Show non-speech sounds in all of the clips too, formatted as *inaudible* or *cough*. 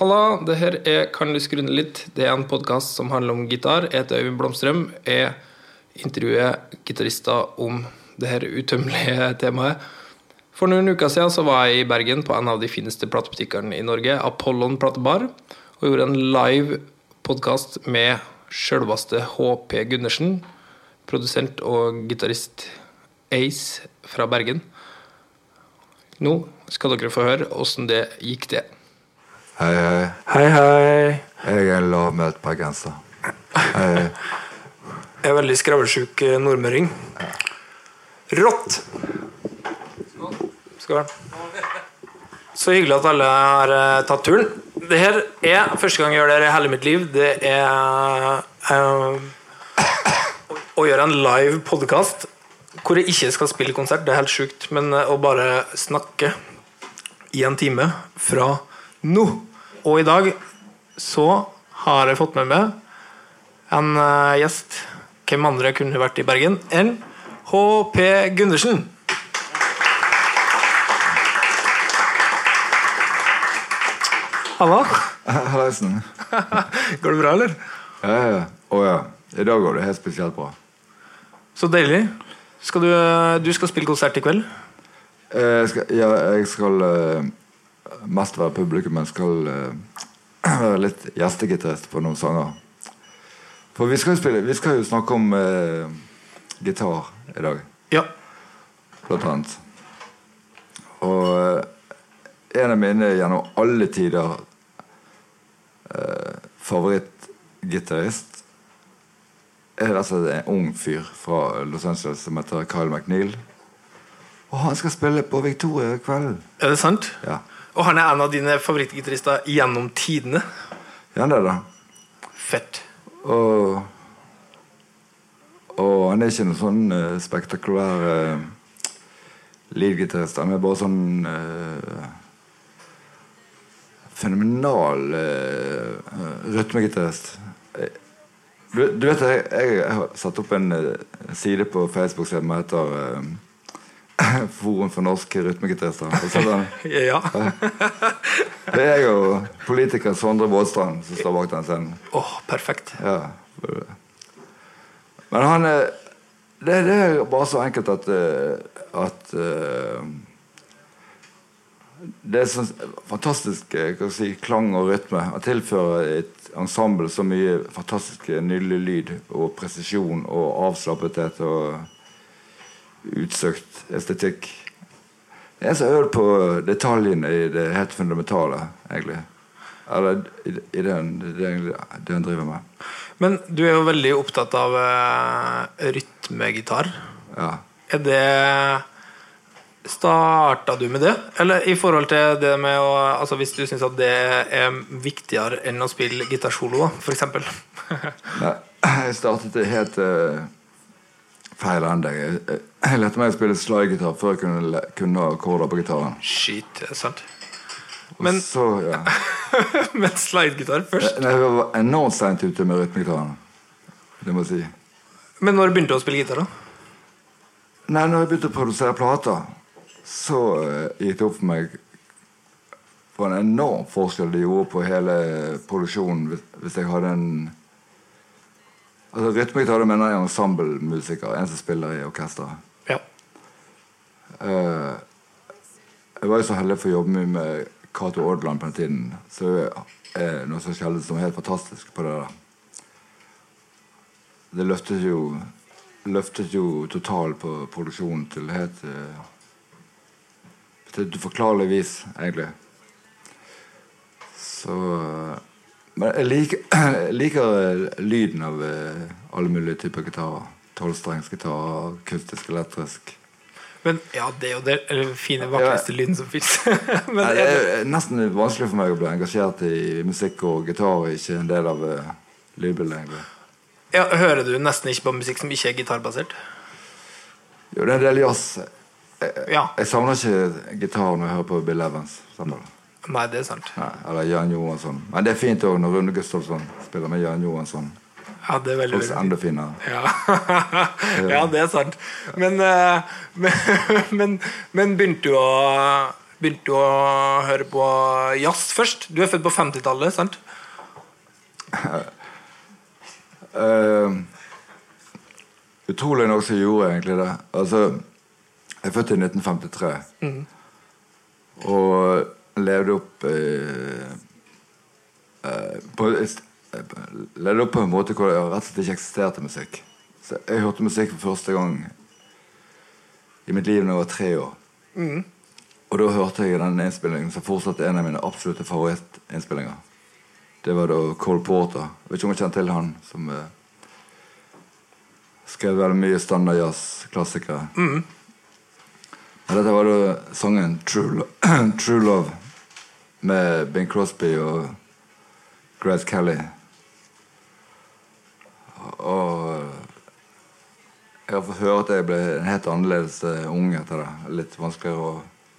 Halla, det her er Kan du skru ned litt? Det er en podkast som handler om gitar. Jeg heter Øyvind Blomstrøm. Jeg intervjuer gitarister om det her utømmelige temaet. For noen uker siden så var jeg i Bergen på en av de fineste platebutikkene i Norge, Apollon platebar, og gjorde en live podkast med sjølveste HP Gundersen, produsent og gitarist Ace fra Bergen. Nå skal dere få høre åssen det gikk til. Hei, hei. Hei, hei. Jeg er en lavmælt bergenser. Hei. Jeg er veldig skravlesjuk eh, nordmøring. Rått! Skål. Så hyggelig at alle har eh, tatt turen. Det her er første gang jeg gjør det i hele mitt liv. Det er um, å, gjøre en live podkast hvor jeg ikke skal spille konsert. Det er helt sjukt. Men å bare snakke i en time fra nå. Og i dag så har jeg fått med meg en eh, gjest. Hvem andre kunne vært i Bergen enn HP Gundersen? Halla. Hallaisen. *laughs* Går det bra, eller? Ja, ja. Å ja. I dag går det helt spesielt bra. Så deilig. Skal du, du skal spille konsert i kveld? Eh, Jeg skal, ja, jeg skal eh, mest være publikum, men skal eh, *clears throat* være litt gjestegitarist på noen sanger. For vi skal jo, spille, vi skal jo snakke om eh, gitar i dag, Ja. blant annet. Og eh, en av mine gjennom alle tider eh, favorittgitarist er altså en ung fyr fra Los Angeles som heter Kyle McNeil. Og han skal spille på Victoria i kveld. Er det sant? Ja. Og han er en av dine favorittgitarister gjennom tidene. Ja, det er det. Fett. Og, og han er ikke noen sånn uh, spektakulær uh, leadgitarist. Han er bare sånn uh, fenomenal uh, rytmegitarist. Eh, Du, du vet, jeg, jeg har satt opp en eh, side på Facebook som heter eh, *laughs* Forum for norske rytmegitarister. Og så er det- *laughs* Ja. *laughs* Det er jo politiker Sondre Bådstrand som står bak den scenen. Åh, perfekt. Ja. Men han er, det, det er bare så enkelt at eh, At eh, Det er sånn fantastisk eh, si, klang og rytme. Han tilfører et ensemble så mye fantastisk eh, nydelig lyd og presisjon og avslappethet og utsøkt estetikk. Det er så øvd på detaljene i det helt fundamentale, egentlig. Eller i, i den, det, han driver med. Men du er jo veldig opptatt av uh, rytmegitar. Ja. Er det Starta du med det? Eller i forhold til det med å Altså Hvis du syns at det er viktigere enn å spille gitarsolo, f.eks.? *laughs* Nei, jeg startet det helt eh, feil ende. Jeg, lærte meg å spille slidegitar før jeg kunne, kunne akkorder på gitaren. Shit, det er sant. Og Men- så, ja. *laughs* Men slidegitar først. Nei, Jeg var enormt seint ute med rytmegitaren. Det må jeg si. Men når begynte du å spille gitar, da? Nei, når jeg begynte å produsere plater, så eh, gikk det opp for meg for en enorm forskjell det gjorde på hele produksjonen hvis, hvis jeg hadde en Altså Rytmegitar mener jeg er ensemblemusiker, en som spiller i orkester. Ja. Uh, jeg var jo så heldig for å jobbe mye med Cato Odland på den tiden. Så det er noe så sjelden som er helt fantastisk på det der. Det løftet jo Løftet jo total på produksjonen til helt uh, Til et uforklarlig vis, egentlig. Så Men jeg liker, *clears throat* liker lyden av eh, alle mulige typer gitarer. Tolvstrengsgitar, akustisk, elektrisk. Men ja, det er jo den fine, vakreste lyden som fins. *laughs* Det er nesten vanskelig for meg å bli engasjert i musikk, og gitar og ikke en del av uh, lydbildet. egentlig. ja, hører du nesten ikke på musikk som ikke er gitarbasert? Jo, det er en del jazz. Ja. Jeg savner ikke gitar når jeg hører på Bill Evans. eksempel. Nei, det er sant. Nei, eller Jan Johansson. Men det er fint òg når Rune Gustavsson spiller med Jan Johansson. Ja, det er veldig, Også veldig enda finere. Ja. *laughs* ja, det er sant. Men, eh, *laughs* men, men, men begynte du å Begynte du å høre på jazz først? Du er født på 50-tallet, sant? Uh, *laughs* utrolig nok så gjorde jeg egentlig det. Altså, jeg er født i 1953. Og levde opp eh, eh, på, eh, Levde opp på en måte hvor det rett og slett ikke eksisterte musikk. Så jeg hørte musikk for første gang i mitt liv da jeg var tre år. Og da hørte jeg den innspillingen som fortsatt er en av mine absolutte favorittinnspillinger. Det var da Cole Porter. Jeg vet ikke om jeg kjenner til han som eh, skrev veldig mye standardjazz-klassikere. Mm. dette var da sangen True, *clears throat* True Love med Bing Crosby og Grace Kelly. Og jeg har fått høre at jeg ble en helt annerledes eh, ung etter det. Litt vanskeligere å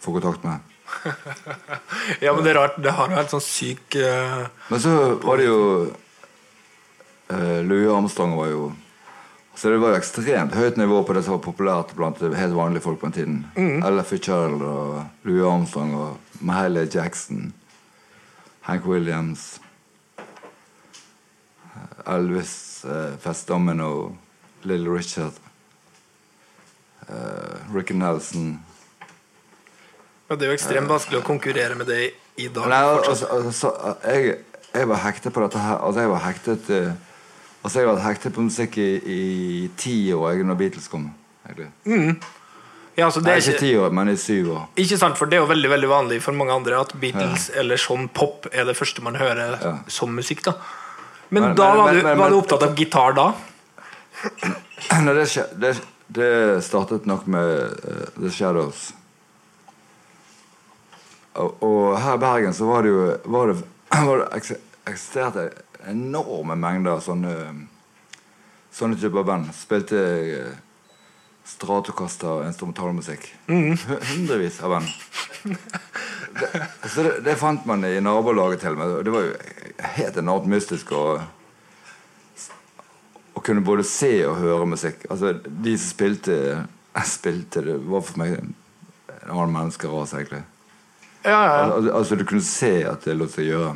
få kontakt med. *laughs* Ja, men det er rart. Det har jo helt sånn syk uh... Men så var det jo uh, Louis Armstrong var jo Så det var jo ekstremt høyt nivå på det som var populært blant helt vanlige folk på den tiden. Ella Fitzgerald og Louis Armstrong og Mahalia Jackson. Hank Williams. Elvis, eh, Fest Domino, Little Richard. Eh, Ricky Nelson. Ja, det er jo ekstremt vanskelig å konkurrere med det i dag. Nei, altså, altså, jeg, jeg var hektet på dette her Altså jeg var hektet eh, Altså jeg har vært hektet på musikk i, i ti år jeg, når Beatles kom. Mm. ja, altså, det Nei, ikke ti år, men i syv år. ikke sant, for det er jo veldig veldig vanlig for mange andre at Beatles eller sånn pop er det første man hører Ja. som musikk. da Men, Men- da men- var, men- du, var du opptatt av gitar da? *clears throat* Nei, det, det, det startet nok med uh, The Shadows. Og, og her i Bergen så var det jo var det, *clears throat* var det eksisterte enorme mengder sånne Sånne typer band. Spilte Stratokaster Stratocaster instrumentalmusikk. Mm. *laughs* Hundrevis av band. Det, så det, det fant man i nabolaget til meg. Det var jo helt enormt mystisk å å kunne både se og høre musikk. Altså, De som spilte, spilte det var for meg en annen menneskerase, egentlig. Ja, ja, ja. Al altså, Du kunne se at det lot seg gjøre.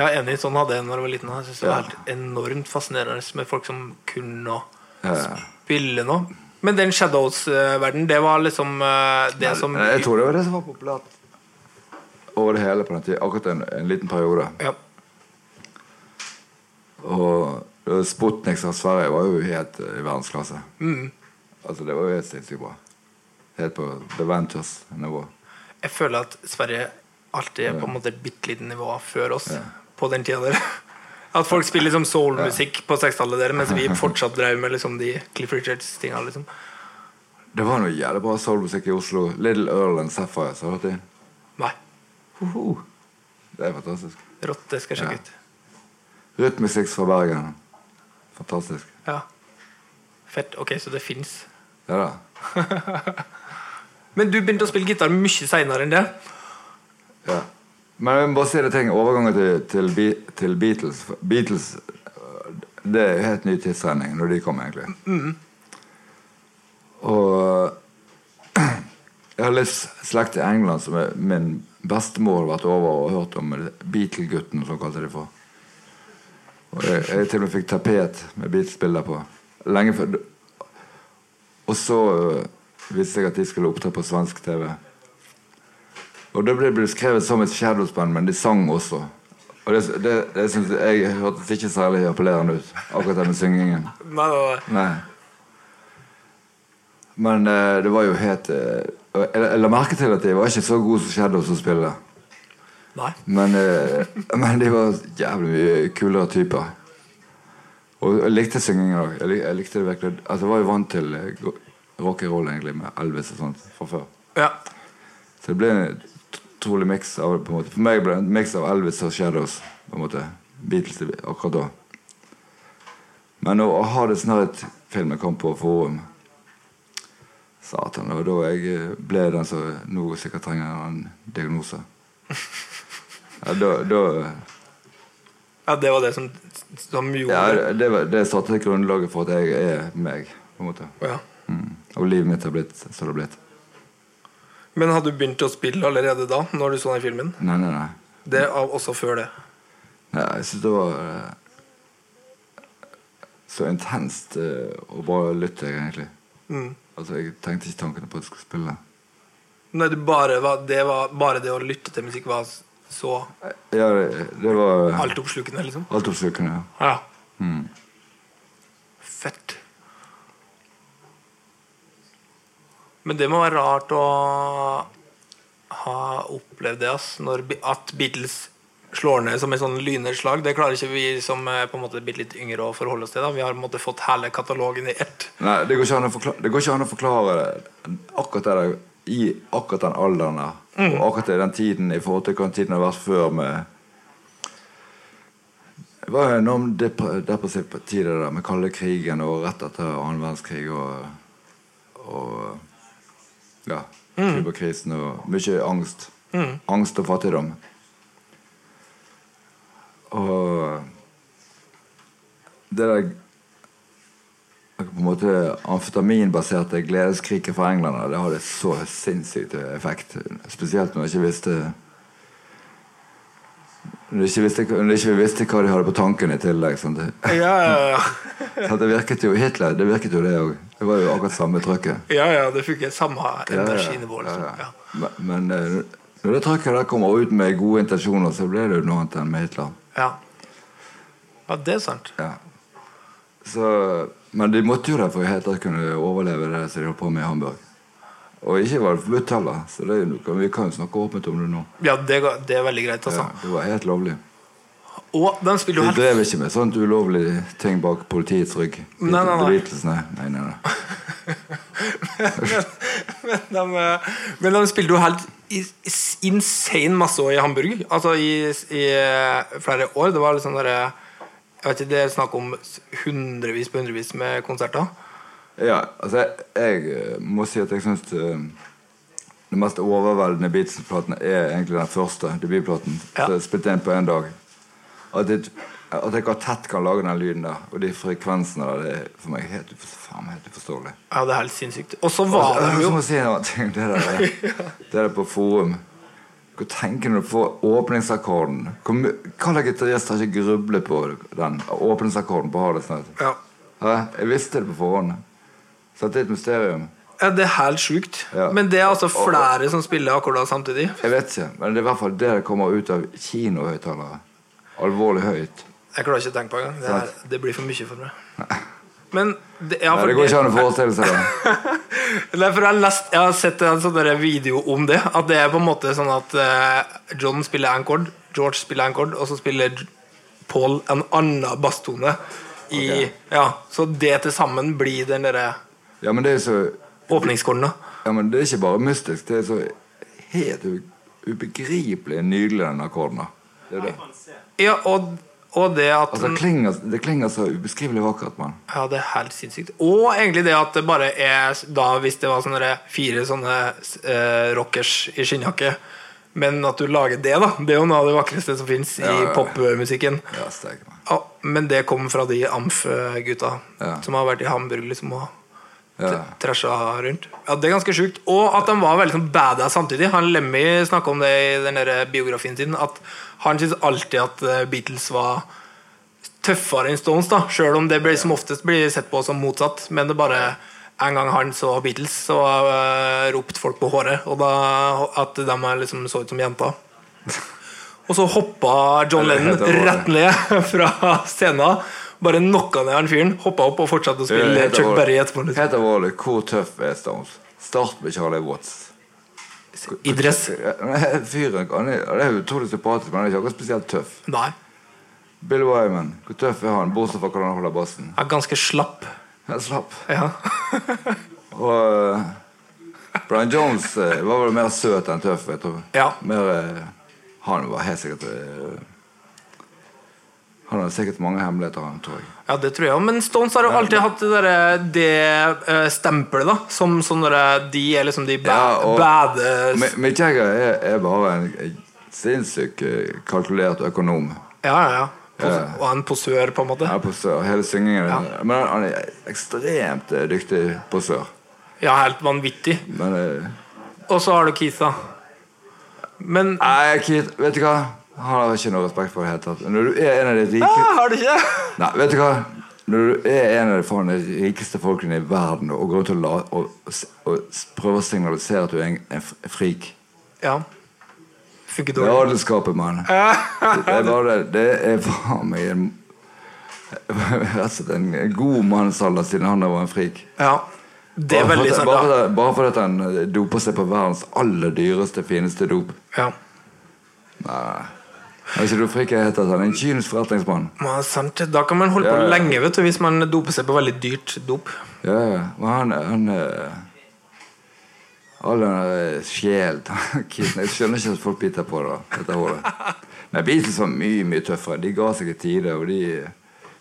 Jeg er enig, sånn hadde jeg når jeg var liten. Jeg synes det var helt enormt fascinerende med folk som kunne å Ja, ja. spille noe. Men den Shadows-verdenen, det var liksom eh, det som Jeg tror det var det som var populært over det hele på den tiden. Akkurat en, en liten periode. ja. Og Sputnik fra Sverige var jo helt eh, i verdensklasse. Altså Det var jo helt sinnssykt bra. Helt på The Ventures-nivå. Jeg føler at Sverige alltid er på en måte et bitte lite nivå før oss på den tida der. *laughs* At folk spiller liksom soul-musikk på 60-tallet der, mens vi *laughs* fortsatt drev med liksom de Cliff Richards-tinga. Liksom. Det var noe jævlig bra soulmusikk i Oslo. Little Earl and Sapphire. Så hørte jeg. Nei. Det er fantastisk. Rått, det skal jeg sjekke Ja. ut. Rytmusikk fra Bergen. Fantastisk. Ja. Fett. Ok, så det fins. Ja da. *laughs* Men du begynte å spille gitar mye seinere enn det. Ja. Men jeg må bare si det ting. Overgangen til, til, til Beatles Beatles øh, Det er jo helt ny tidsregning når de kom, egentlig. Og *clears throat* jeg har litt slekt i England som er, min bestemor har vært over og hørt om Beatle-gutten, som kalte de for. Og jeg, jeg til og med fikk tapet med Beatles-bilder på. Lenge før Og så øh, jeg det at de skulle opptre på svensk TV. Og det ble beskrevet som et Shadows-band, men de sang også. Og det, det, det synes jeg, hørtes ikke særlig appellerende ut, akkurat den syngingen. Nei, nei, nei. Men uh, det var jo helt uh, jeg, jeg la merke til at de var ikke så gode som Shadows å spille. Nei. Men, uh, men de var jævlig mye kulere typer. Og jeg likte syngingen òg. Jeg, jeg likte det virkelig Altså, jeg var jo vant til rock and roll egentlig med Elvis og sånt fra før. Ja. Så det ble utrolig miks av på en måte For meg ble det en miks av Elvis og Shadows. på en måte Beatles akkurat da. Men å ha det sånn et film kom på forum Satan, var da jeg eh, ble den som nå sikkert trenger en diagnose. *laughs* Ja, da, da ja, det var det som, som gjorde ja, det. det, var, det satte grunnlaget for at jeg er meg. på en måte Ja. mm. Og livet mitt har blitt som det har blitt. Men hadde du begynt å spille allerede da, når du så den filmen? Nei, nei, nei. Det av også før det. Nei, jeg synes det var eh, så intenst eh, å bare lytte, egentlig. Mm. Altså, Jeg tenkte ikke tankene på at jeg skulle spille. Nei, det bare, var, det var, bare det å lytte til musikk var så Ja, det, det var altoppslukende, liksom? altoppslukende. Ja. Ja. Mm. Fett. Men det må være rart å ha opplevd det, ass. Når, at Beatles slår ned som et sånn lynnedslag. Det klarer ikke vi som er på en måte blitt litt yngre å forholde oss til. da Vi har på en måte fått hele katalogen i ett. Nei, det går, ikke an å forklare, det an å forklare det akkurat det i akkurat den alderen der. Og akkurat i den tiden i forhold til hva tiden har vært før med Det var en enorm dep- depressiv tid det der med kalde krigen og rett etter annen verdenskrig og, og ja, Cuba-krisen og mye angst. Angst og fattigdom. Og det der på en måte amfetaminbaserte gledeskriket fra englene, det hadde så sinnssykt effekt. Spesielt når jeg ikke visste når jeg ikke visste, når jeg ikke visste hva de hadde på tanken i tillegg. Sånn. Ja, ja, ja. *laughs* det virket jo Hitler, det virket jo det òg. Det var jo akkurat samme trykket. ja, ja det fikk jeg Samme energinivå. Liksom. Men, men eh, når det trykket der kommer ut med gode intensjoner, så ble det jo noe annet enn med Hitler. Ja. ja, det er sant. Ja. Så, men de måtte jo det for at kunne overleve det som de holdt på med i Hamburg. Og ikke var det forbudt heller, så det, vi kan jo snakke åpent om det nå. Ja, det, det er veldig greit, altså. Ja, det var helt lovlig. Og den spiller jo helt drev ikke med sånt ulovlig ting bak politiets rygg. Nei, nei, nei. nei, nei. nei, men, men, de, eh, Men de spilte jo helt insane masse år i Hamburg. Altså i, i eh, flere år. Det var liksom der, Jeg vet ikke, Det er snakk om hundrevis på hundrevis med konserter. Ja, altså, jeg, jeg eh, må si at jeg syns den mest overveldende Beatles-platen er egentlig den første debutplaten. Ja. som jeg Spilte inn på én dag. At jeg, at jeg tett kan lage den lyden der, og de frekvensene der, det er for meg helt, faen, helt uforståelig. Ja, det er helt sinnssykt. Og så var Altså, de jeg jo si ting. Det der, *laughs* det der på forum. Hva tenker du når du får åpningsakkorden? Hva slags gitarist har ikke grublet på den åpningsakkorden på Hardest Night? ja. Jeg visste det på forhånd. Så det er et mysterium. ja, Det er helt sjukt. Ja. Men det er altså flere som spiller akkorder samtidig. Jeg vet ikke, men det er i hvert fall det det kommer ut av kinohøyttalere. Alvorlig høyt. Jeg klarer ikke å tenke på engang. Det, det blir for mye for meg. Men det, ja, Nei, det går ikke an å forestille seg det. Nei, for jeg, lest, jeg har sett en sånn video om det. At det er på en måte sånn at eh, John spiller en kord, George spiller en kord, og så spiller Paul en annen basstone. I, okay. ja, så det til sammen blir den derre Ja, men det er så åpningskorden. da. Ja, men det er ikke bare mystisk. Det er så helt ubegripelig nydelig, den akkorden. Det er det. Ja, og, og det at Altså, det klinger, det klinger så ubeskrivelig vakkert, mann. Ja, det er helt sinnssykt. Og egentlig det at det bare er da hvis det var sånne fire sånne eh, rockers i skinnjakke. Men at du lager det, da. Det er jo noe av det vakreste som fins Ja, i ja. popmusikken. Ja. Ja, men det kom fra de Amf-gutta som har vært i Hamburg liksom og Ja. trasha rundt. Ja, Det er ganske sjukt. Og at han var veldig sånn badass samtidig. Han Lemmy snakka om det i den der biografien sin. At han syntes alltid at eh, Beatles var tøffere enn Stones, da sjøl om det ble, som oftest blir sett på som motsatt. Men det bare en gang han så Beatles, så uh, ropte folk på håret. Og da at de liksom så ut som jenter. *laughs* Og så hoppa John Lennon rett ned *laughs* fra scenen. Bare knocka ned han fyren, hoppa opp og fortsatte å spille Chuck alvorlig. Berry etterpå. Liksom. Helt alvorlig, hvor tøff er Stones? Start med Charlie Watts. I dress? Fyren han er, han er utrolig sympatisk, men han er ikke akkurat spesielt tøff. Nei. Bill Wyman, hvor tøff er han? Bortsett fra hvordan han holder bassen. Er ganske slapp. Han slapp. Ja. *laughs* Og uh, Brian Jones uh, var vel mer søt enn tøff, jeg tror. Ja. Mer, uh, han var helt sikkert eh, Han har sikkert mange hemmeligheter, han, tror jeg. ja, det tror jeg òg. Men Stones har jo alltid hatt det, derre- det eh, stempelet, da. Som sånn De er liksom de bad, Ja, og- bad Mick Jagger er, er bare en sinnssykt eh, kalkulert økonom. Ja, ja, ja. Pos Ja. Og en posør, på en måte. Er posør, hele syngingen Men han, er ekstremt dyktig posør. Ja, helt vanvittig. Men Og så har du Keith, da. Men Nei, Keith, vet du hva? Han har ikke noe respekt for det hele tatt. Når du er en av de rike ah, Har du ikke? Nei, vet du hva? Når du er en av de faen de rikeste folkene i verden og går rundt og, la, og, og prøver å signalisere at du er en, en frik Ja. Funker Det er dårlig. adelskapet, mann. *laughs* Det er bare det. Det er faen meg en Rett og slett en god mannsalder siden han var en frik. Ja. Det er Bare veldig sant, bare, for- bare fordi han doper seg på verdens aller dyreste, fineste dop. Ja. Nei. Ikke du frik heter? Han en kynisk forretningsmann. Ja, sant. Da kan man holde på Ja, på lenge vet du, hvis man doper seg på veldig dyrt dop. Ja, ja. Men han, han eh, All den der sjel *laughs* Jeg skjønner ikke at folk biter på det. Dette håret. Men Beatles var mye mye tøffere. De ga seg i tide. Og de,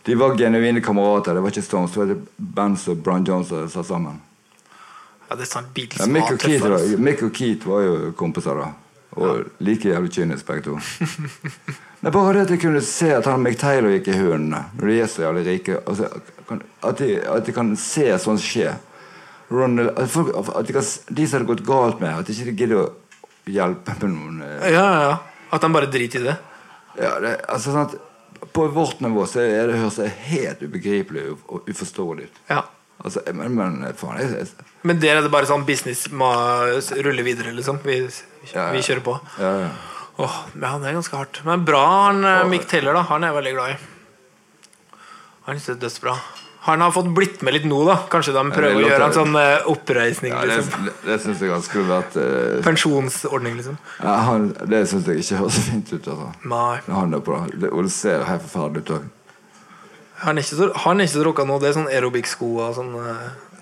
de var genuine kamerater. Det var ikke Stones. Det var Bands og Brian Jones som satt sammen. Ja, det er sant. Beatles Ja, Mick, var og Keith, tøffere. altså. Mick og Keith var jo kompiser, da. Og like jævlig kynisk, begge to. *laughs* Det er bare det at jeg kunne se at han McTaylor Taylor gikk i hundene når de er så jævlig rike. Altså, at, de, at de kan se sånt skje. Ronald, at, folk, at de, kan, de som hadde gått galt med, at de ikke gidder å hjelpe med noen eh, Ja, ja. At de bare driter i det. ja, det, altså, sånn at På vårt nivå så er det høres det helt ubegripelig og uforståelig ut. Ja. Altså, men, men faen jeg, jeg, Men der er det bare sånn business må rulle videre, liksom. Vi, Ja, ja. vi kjører på. ja, ja. Åh, ja, det er ganske hardt. Men bra, han eh, Mick Taylor, da. Han er jeg veldig glad i. Han synes det er dødsbra. Han har fått blitt med litt nå, da. Kanskje de prøver å gjøre en sånn eh, oppreisning. Ja, det liksom. det, det syns jeg han skulle vært eh, Pensjonsordning, liksom. ja, han, Det syns jeg ikke høres fint ut. Altså. Nei. Han er på det. Og det ser helt forferdelig ut òg. Han er ikke så, han ikke så noe? Det er sånn aerobic-sko og sånn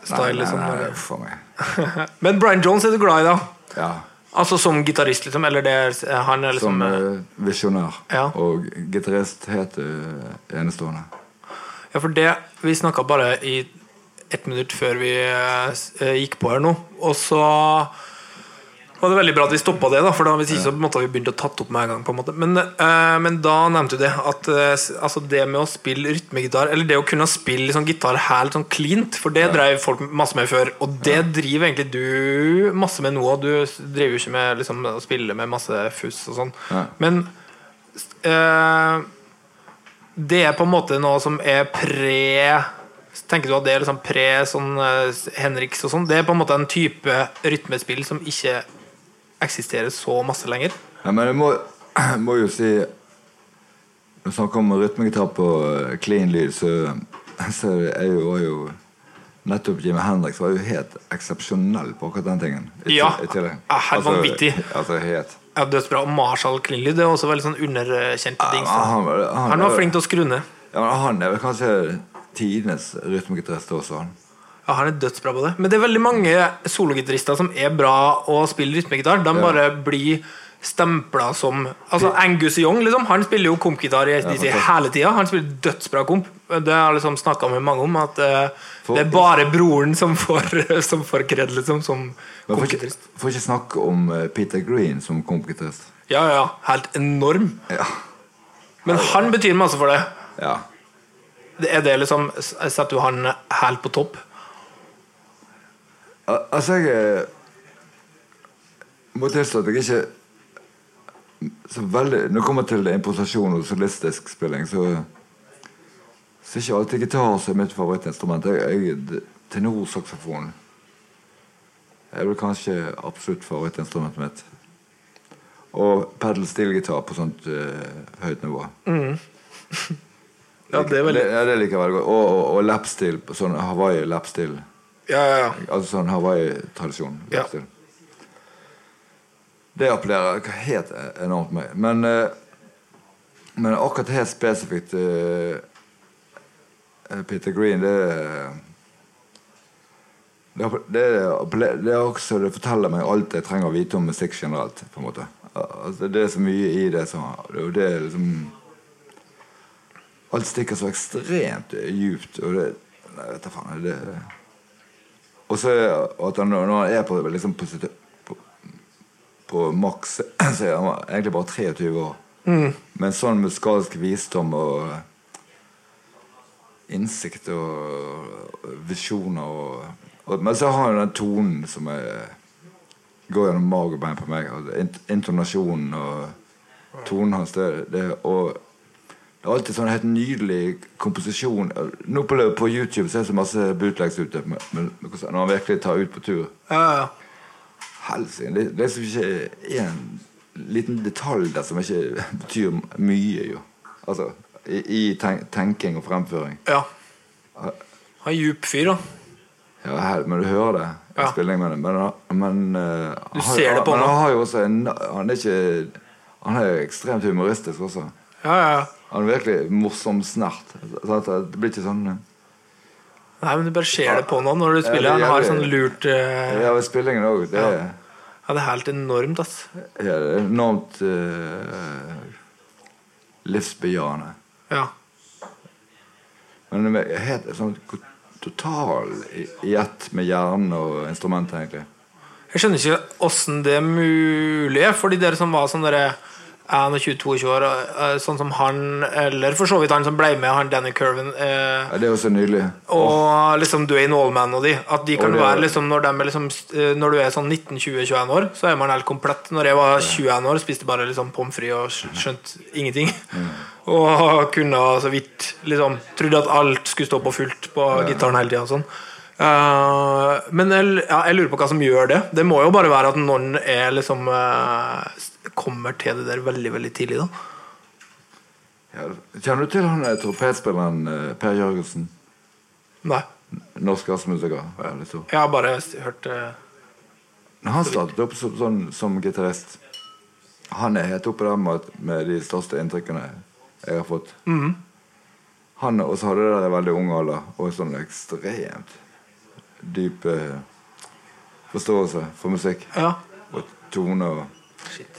style? Nei, nei, nei, nei a meg. *laughs* Men Brian Jones er du glad i, da? Ja. Altså som gitarist, liksom? Eller det er, han er liksom Som eh, eh, visjonær. Ja. Og gitarist heter eh, enestående. Ja, for det Vi snakka bare i ett minutt før vi eh, eh, gikk på her nå. Og så var det veldig bra at vi stoppa det, da for da, hvis ikke så måtte vi begynt å tatt opp med en gang. på en måte Men, uh, men da nevnte du det at uh, altså det med å spille rytmegitar, eller det å kunne spille liksom, gitar helt sånn cleant, for det drev folk masse med før. Og det driver egentlig du masse med nå, du driver jo ikke med liksom, å spille med masse fuss og sånn. Ja. Men uh, det er på en måte noe som er pre Tenker du at det er liksom pre sånn Henriks og sånn? Det er på en måte en type rytmespill som ikke eksisterer så masse lenger? Ja, men jeg må, jeg må jo si Når vi snakker om rytmegitar på eh, clean lyd, så, så jo, var jo Nettopp Jimmy Hendrix var jo helt eksepsjonell på akkurat den tingen. I, Ja, i helt vanvittig. Altså, helt Ja, Dødsbra. Og Marshall Clinley det er også veldig sånn underkjent Ja, han, han, var- han, Han var flink til å skru ned. Ja, men han er vel kanskje tidenes rytmegitarist også. Han. Ja, Han er dødsbra på det. Men det er veldig mange sologitarister som er bra å spille rytmegitar. De bare blir stempla som Altså Angus Young, liksom. Han spiller jo kompgitar i hele tida. Han spiller dødsbra komp. Det har jeg liksom snakka med mange om, at uh, det er bare broren som får, *laughs* som får kred, liksom, som kompgitarist. får ikke, får ikke snakke om eh, Peter Green som kompgitarist. Ja, ja. Helt enorm. Ja. Men han betyr masse for det. ja. Det Er det liksom Setter du han helt på topp? Al altså, jeg eh, må tilstå at jeg ikke så veldig Når det kommer til improvisasjon og solistisk spilling, så så er ikke alltid gitar som er mitt favorittinstrument. Jeg, jeg, Tenorsaksofon er vel kanskje absolutt favorittinstrumentet mitt. Og pedal steel-gitar på sånt uh, høyt nivå. *laughs* Ja, det er veldig ja, det liker jeg veldig godt. Og, og, og lapstil, sånn Hawaii-lapstil. Ja, ja. Altså sånn Hawaii-tradisjon. Ja. Det appellerer helt enormt meg. Men, eh, men akkurat helt spesifikt eh, eh, Peter Green, det det, det, det, er også, det forteller meg alt jeg trenger å vite om musikk generelt. på en måte altså, Det er så mye i det som det er liksom Alt stikker så ekstremt djupt. Og det Nei, vet da faen. Det, og så at han, når han er på, liksom, på, på, på maks, *clears throat* så er han egentlig bare 23 år. Mm. Men sånn musikalsk visdom og innsikt og visjoner og, og, Men så har han den tonen som er, går gjennom mag og bein på meg. Intonasjonen og tonen hans. Det, det, og alltid sånn helt nydelig komposisjon. Nå på, på YouTube så er det så masse bootlegs ute når han virkelig tar ut på tur. Ja, ja. Helsike. Det, det er som ikke en liten detalj der som ikke *laughs* betyr mye, jo. Altså i, i ten, tenking og fremføring. Ja. Han er djup fyr, da. Ja, hel, men du hører det ja. spilling med det. Men, men uh, Du ser har, det på han, Men han har jo også en Han er ikke Han er ekstremt humoristisk også. Ja, ja, ja. Han er virkelig morsom snert. Det blir ikke sånn eh, Nei, men du bare ser det på noen når du spiller. Han har sånn lurt uh... Ja, ved spillingen òg. Det, ja. ja. det er helt enormt, ass. Ja, det er enormt uh, livsbejaende. Ja. Men det er helt sånn total i, i ett med hjernen og instrumentet, egentlig. Jeg skjønner ikke åssen det er mulig fordi dere som var sånn derre 21-22 år, eh, sånn som han, eller for så vidt han som ble med, han Danny Curvin. Eh, ja, det er så nydelig. Og liksom Dwayne Allman og de. At de kan være liksom når, liksom, eh, når, du er sånn 19-20-21 år, så er man helt komplett. Når jeg var 21 år, spiste bare liksom pommes frites og skjønte ingenting. Mm. *laughs* Og kunne så vidt liksom Trodde at alt skulle stå på fullt på ja. gitaren hele tida. Sånn. Uh, men jeg, ja, jeg, lurer på hva som gjør det. Det må jo bare være at noen er liksom uh, kommer til det der veldig veldig tidlig. ja, Kjenner du til han eh, trompetspilleren uh, Per Jørgensen? Nei. Norsk jazzmusiker. Jeg har bare hørt uh, Han startet opp som, sånn, som gitarist. Han er helt oppe der med, med de største inntrykkene jeg har fått. Mm -hmm. Han også hadde det der veldig ung alder, og sånn ekstremt dyp uh, forståelse for musikk. Ja. Og tone og Shit.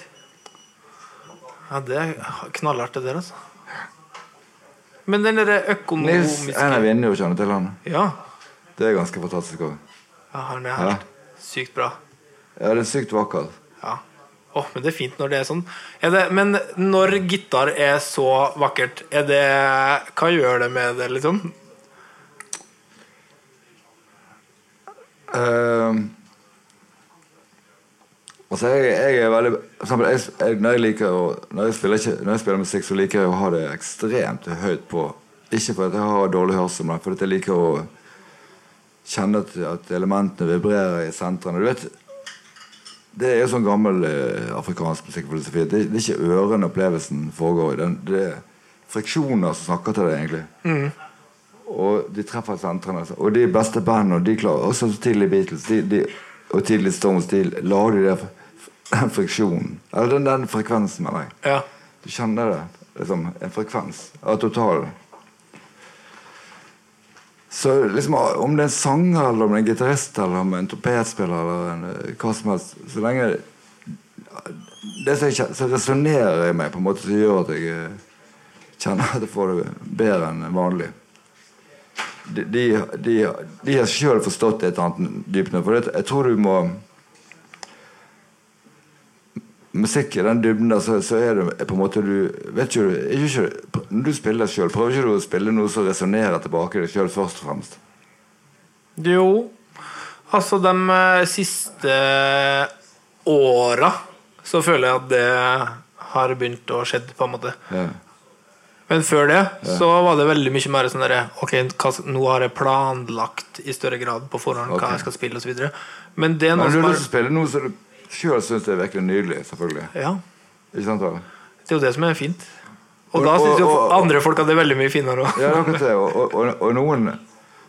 Ja, det er knallhardt, det der, altså. Men den derre økonomiske Nils Einar Vinje kjenner til han. Ja. Det er ganske fantastisk òg. Ja, han er helt ja. sykt bra. Ja, det er sykt vakkert. Ja. Åh, men det er fint når det er sånn. Er det, men når gitar er så vakkert, er det Hva gjør det med det, liksom? Uh, altså jeg, jeg, er veldig jeg, jeg, når, jeg liker å, når, spiller når, jeg spiller musikk, så liker jeg å ha det ekstremt høyt på. Ikke fordi jeg har dårlig hørsel, men fordi jeg liker å kjenne at, at elementene vibrerer i sentrene. Du vet, Det er jo sånn gammel eh, afrikansk musikkfilosofi. Det, det, er ikke ørene opplevelsen foregår i. Det er friksjoner som snakker til deg, egentlig. Mm. Og de treffer sentrene. Og de beste bandene, de klarer også tidlig Beatles de, de, og tidlig Stones, de lager de der *clears throat* den friksjonen. Eller den, den frekvensen, mener jeg. Ja. Du kjenner det. Liksom, en frekvens av totalen. Så liksom, om det er en sanger, eller om det er en gitarist, eller om det er en torpedspiller eller en, eh, hva som helst Så lenge Det som, som resonnerer i meg, på en måte som gjør at jeg eh, kjenner at jeg får det bedre enn vanlig de, de, de, de har sjøl forstått et eller annet dypt. nå. For jeg tror du må Musikk i den dybden der, så, så, er det på en måte du vet ikke, ikke, Når du spiller sjøl, prøver ikke du å spille noe som resonnerer tilbake deg sjøl først og fremst? Jo. Altså, de eh, siste åra så føler jeg at det har begynt å skje, på en måte. Ja. Men før det ja. så var det veldig mye mer sånn derre Ok, nå har jeg planlagt i større grad på forhånd okay. hva jeg skal spille, osv. Men det er noe Men du har lyst til å spille noe som du sjøl syns er virkelig nydelig, selvfølgelig. Ja. Ikke sant? Da? Det er jo det som er fint. Og, og da syns jo andre folk at det er veldig mye finere òg. ja, og, og, og, noen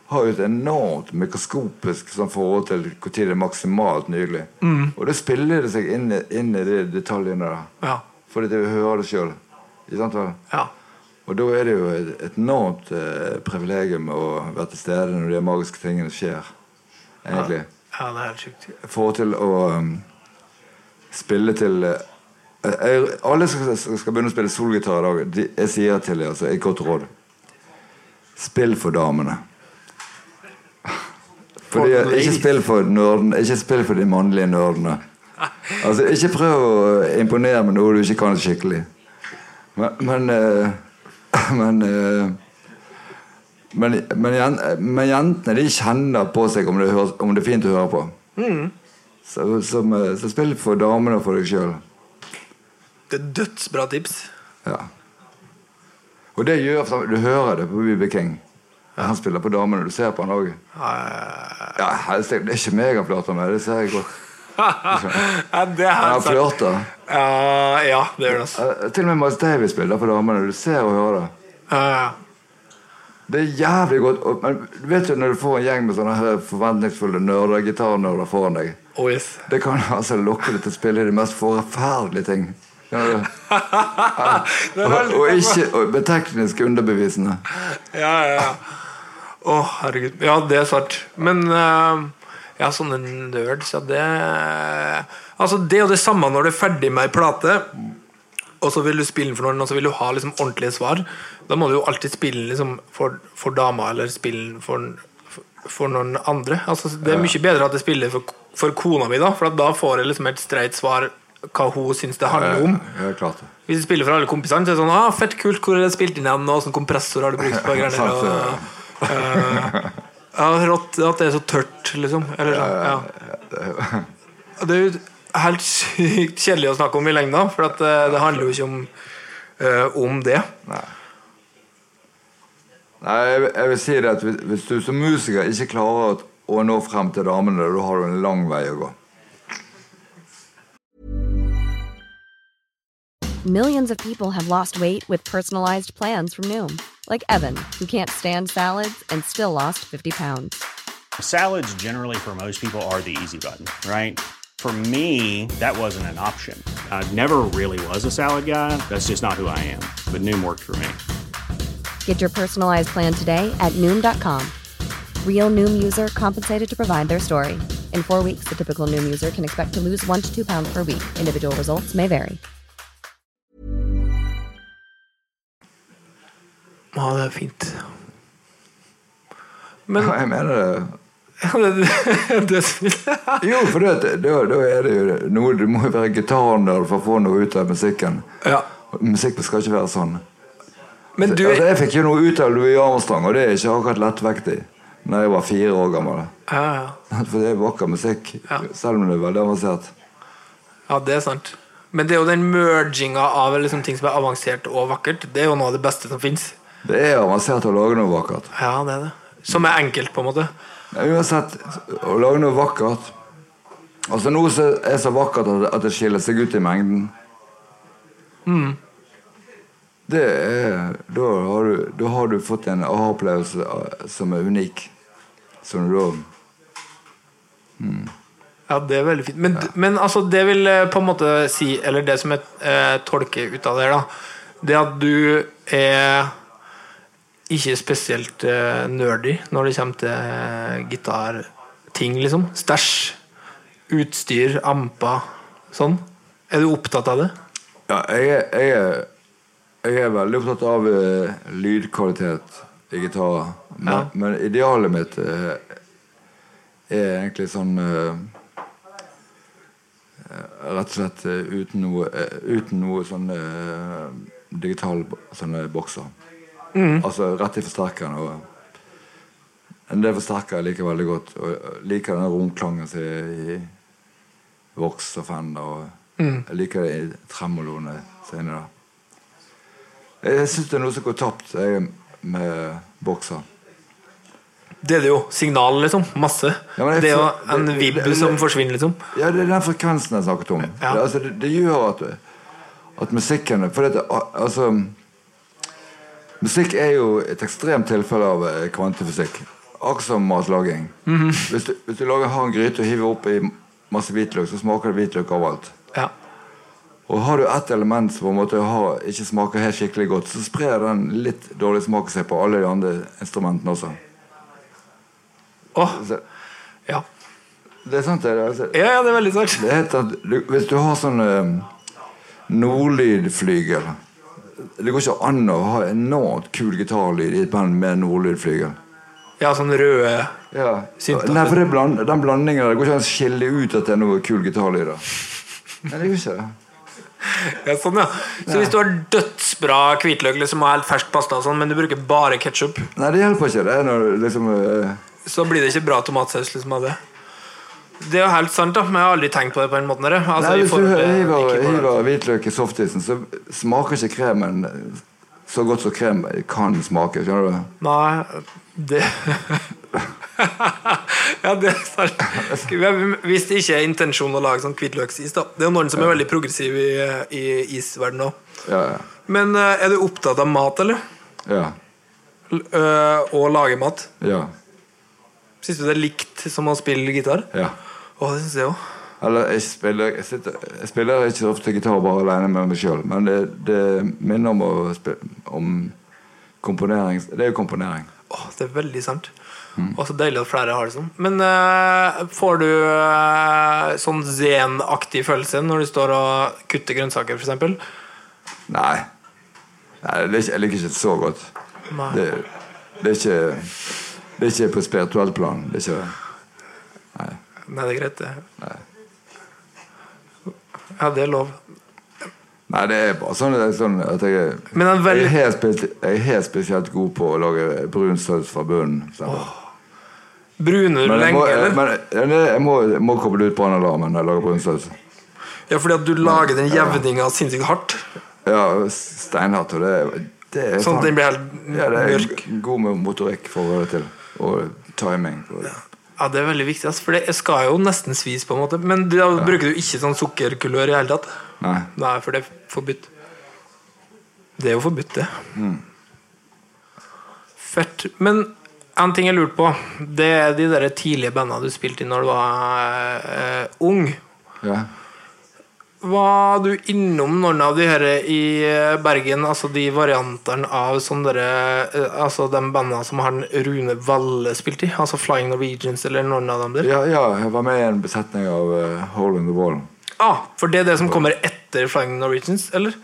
har jo et enormt mikroskopisk sånn forhold til når det er maksimalt nydelig. Og det spiller det seg inn, i- inn i de detaljene der. Ja. Fordi du hører det sjøl. ja. Og da er det jo et, enormt eh, privilegium å være til stede når de magiske tingene skjer. Egentlig. Ja, det er helt sjukt. Forhold til å um, spille til eh, jeg, Alle som skal, skal begynne å spille solgitar i dag, de, jeg sier til dem altså, et godt råd. Spill for damene. Fordi, ikke spill for nerdene, ikke spill for de mannlige nerdene. Altså, ikke prøv å imponere med noe du ikke kan skikkelig. Men Men, eh, *laughs* men, eh, men, men, jentene de kjenner på seg om det, høres, om det er fint å høre på. Så, som, eh, så spill for damene og for deg sjøl. Det er dødsbra tips. Ja. Og det gjør Du hører det på BB King. Han spiller på damene. Du ser på han òg. Ja, det er ikke meg han flørter med. Det ser jeg godt. *laughs* ja, det er Han flørter. Ja, ja, det gjør det. Altså. Eh, Til og med Miles Davis spiller på damene. Du ser og hører det. Ja. Det er jævlig godt. Men du vet jo når du får en gjeng med sånne forventningsfulle nerder, gitarnerder foran deg Oh, yes. Det kan altså lokke deg til å spille de mest forferdelige ting. Skjønner Ja. *laughs* og, og ikke og teknisk underbevisende. Ja, ja, ja. Å, herregud. Ja, det er svart. Men eh, ja, sånne nerds, ja, det Altså, det er jo det samme når du er ferdig med ei plate, og så vil du spille for noen, og så vil du ha liksom ordentlige svar. Da må du jo alltid spille liksom for, for dama, eller spille for, for noen andre. Altså, det er mye bedre at jeg spiller for, for kona mi, da, for at da får jeg liksom et streit svar hva hun syns det handler om. Ja, klart. Hvis du spiller for alle kompisene, så er det sånn ah, 'Fett kult, hvor er det spilt inn igjen?' Og åssen kompressor har du brukt på *laughs* greier. Og, eh, ja, rått at det er så tørt, liksom. Eller sånn. Ja. Det er jo helt sykt kjedelig å snakke om i lengda, for at eh, det handler jo ikke om, uh, om det. Nei. Nei, jeg, vil- jeg vil si det at hvis, hvis du som musiker ikke klarer å, å nå frem til damene, da har du en lang vei å gå. Millions of people have lost weight with personalized plans from Noom, like Evan, who can't stand salads and still lost 50 pounds. Salads, generally, for most people, are the easy button, right? For me, that wasn't an option. I never really was a salad guy. That's just not who I am. But Noom worked for me. Get your personalized plan today at Noom.com. Real Noom user compensated to provide their story. In four weeks, the typical Noom user can expect to lose one to two pounds per week. Individual results may vary. Ja, det er fint. Men Jeg mener *laughs* det. det, det, det, Jo, for det, da, da er det jo noe Du må jo være gitardnerd for å få noe ut av musikken. ja. Og Musikk skal ikke være sånn. Men du altså, jeg fikk jo noe ut av Louis Armstrong, og det er ikke akkurat lettvektig. Når jeg var fire år gammel. ja, ja. *laughs* For det er vakker musikk, Ja. selv om det er veldig avansert. Ja, det er sant. Men det er jo den merginga av liksom, ting som er avansert og vakkert. Det er jo noe av det beste som fins. Det er avansert å lage noe vakkert. Ja, det er det. Som er enkelt, på en måte. Uansett, å lage noe vakkert Altså Noe som er så vakkert at det- skiller seg ut i mengden. Det er Da har du, da har du fått en aha-opplevelse eh, som er unik. Som du da Ja, det er veldig fint. Men, men altså, det vil eh, på en måte si Eller det som jeg eh, tolker ut av det, da, det at du er ikke spesielt eh, nerdy når det kommer til eh, gitarting, liksom. Stæsj, utstyr, amper, sånn. Er du opptatt av det? Ja, jeg jeg er, jeg er veldig opptatt av uh, lydkvalitet i gitarer. Men, Ja. men idealet mitt uh, er egentlig sånn eh, Rett og slett uten noe, uten noe sånn uh, digital sånne bokser. Altså rett i forsterkeren. Og en del forsterkere jeg liker veldig godt. Og liker den romklangen som er i Vox og Fender. Og Jeg liker det i tremoloene er der. Jeg syns det er noe som går tapt med bokser. Det er det jo. Signal, liksom. Masse. Ja, jeg det er jo en vibb som forsvinner, liksom. Ja, det er den frekvensen jeg snakket om. Ja. Det, altså, det, det gjør at, at musikken For dette, altså Musikk er jo et ekstremt tilfelle av eh, kvantefysikk. akkurat som matlaging. hvis, du, hvis du lager har en gryte og hiver oppi masse hvitløk, så smaker det hvitløk av alt. Ja. Og har du ett element som på en måte har, ikke smaker helt skikkelig godt, så sprer den litt dårlig smak seg på alle de andre instrumentene også. Åh, Så, ja. det er sant, det. er- Altså, ja, ja, det er veldig sant. det heter at du, Hvis du har sånn uh, nordlydflygel Det går ikke an å ha enormt kul gitarlyd i et band med nordlydflygel. Ja, sånn røde Ja. Syntafer. Nei, for det bland, den blandingen der, Det går ikke an å skille ut at det er noe kul gitarlyd. Nei, det gjør ikke det. Ja, sånn, ja. Så hvis du har dødsbra hvitløk liksom, og helt fersk pasta, og sånn, men du bruker bare ketsjup, Nei, det hjelper ikke. Det når liksom uh... så blir det ikke bra tomatsaus liksom, av det. Det er jo helt sant, da, men jeg har aldri tenkt på det på den måten. Altså, Nei, Hvis du hiver, hiver hvitløk i softisen, så smaker ikke kremen så godt som krem kan smake. Skjønner du? Nei, det *laughs* Ja, det er sant. Hvis det ikke er intensjonen å lage sånn hvitløksis, da. Det er jo noen som er veldig progressiv i, i isverdenen òg. Ja, Men eh, er du opptatt av mat, eller? ja. L øh, og lage mat? Ja. Syns du det er likt som å spille gitar? ja. Å, det syns jeg òg. Eller jeg spiller, jeg, sitter, jeg spiller ikke så ofte gitar bare alene med meg sjøl, men det, det minner om, å spille, om komponering. Det er jo komponering. Åh, det er veldig sant. Og så deilig at flere har det sånn. Men uh, får du uh, sånn zen-aktig følelse når du står og kutter grønnsaker, f.eks.? Nei. Nei jeg liker ikke det så godt. Det, det, er ikke, det er ikke på spirituelt plan. Det er ikke. Nei. Nei, det er greit, det. Nei. Ja, det er lov. Nei, det er bare sånn, er sånn at jeg, veldig- jeg, er helt jeg er helt spesielt god på å lage brun saus fra bunnen. Bruner du lenge, må, eller? men jeg, må, jeg må koble ut brannalarmen når jeg lager brunsaus. Ja, fordi at du lager den jevninga sinnssykt hardt. Ja, steinhardt. Og det, det er Sånn at den blir helt ja, det er mørk. god med motorikk for å det til. Og timing. Og, Ja, det er veldig viktig, for det skal jo nesten svis, på en måte. Men da bruker du ikke sånn sukkerkulør i hele tatt? Nei. Nei, for det er forbudt. Det er jo forbudt, det. Fett. Men en ting jeg lurte på, det er de der tidlige bandene du spilte i når du var uh, ung. Ja. Var du innom noen av de her i eh, Bergen, altså de variantene av sånne dere, eh, altså de bandene som han Rune Valle spilte i? Altså Flying Norwegians eller noen av dem der? Ja, ja, jeg var med i en besetning av uh, Hole in the Wall. Ah, for det er det som kommer etter Flying Norwegians, eller?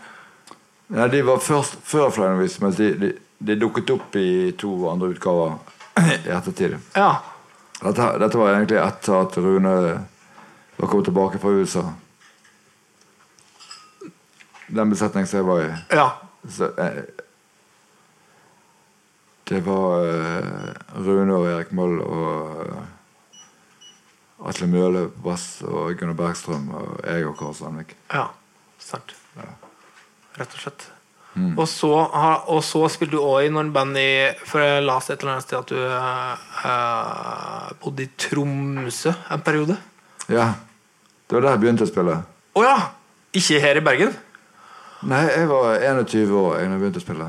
Ja, de var først før Flying Norwegians, men de, de, de dukket opp i to andre utgaver i ettertid. Ja. Dette, dette var egentlig etter at Rune var kommet tilbake fra USA. Den besetningen som jeg var i. Ja. Så, eh, det var eh, Rune og Erik Moll og eh, Atle Møhle på bass og Gunnar Bergstrøm og jeg og Kåre Sandvik. Ja, sant. Rett og slett. Og, så, og så spilte du òg i noen band i For jeg leste et eller annet sted at du eh, bodde i Tromsø en periode. Ja. Det var der jeg begynte å spille. Å ja! Ikke her i Bergen? Nei, jeg var 21 år da jeg begynte å spille.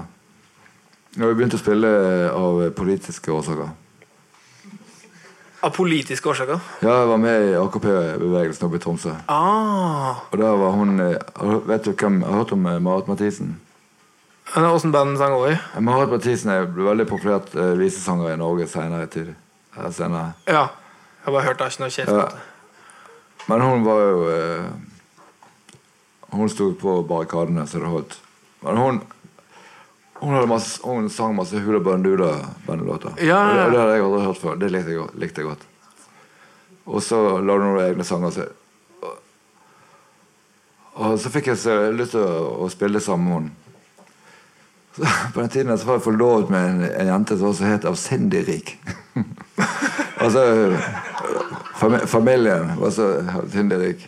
Jeg begynte å spille av politiske årsaker. Av politiske årsaker? Ja, jeg var med i AKP-bevegelsen oppe i Tromsø. Ah. Og der var hun eh, Vet du hvem Jeg Har hørt om eh, Marit Mathisen? Åssen band sang? Eh, Marit Mathisen er veldig populært uh, visesanger i Norge senere i tid. Senere. Ja. Jeg bare hørt det, har ikke noe kjeft. Ja. Men hun var jo uh, Hun sto på barrikadene så det holdt. Men hun hun, masse, hun sang masse Hula Bandula-bandelåter. Ja, ja, ja. Det, det hadde jeg aldri hørt før. Det likte jeg, godt- likte jeg godt. Og så lagde hun noen egne sanger. Så, og, og så fikk jeg så lyst til å, å spille sammen med henne. Så, *laughs* på den tiden så var jeg forlovet med en, en jente som også het Avsindig rik. *laughs* altså fam, Familien var så avsindig rik.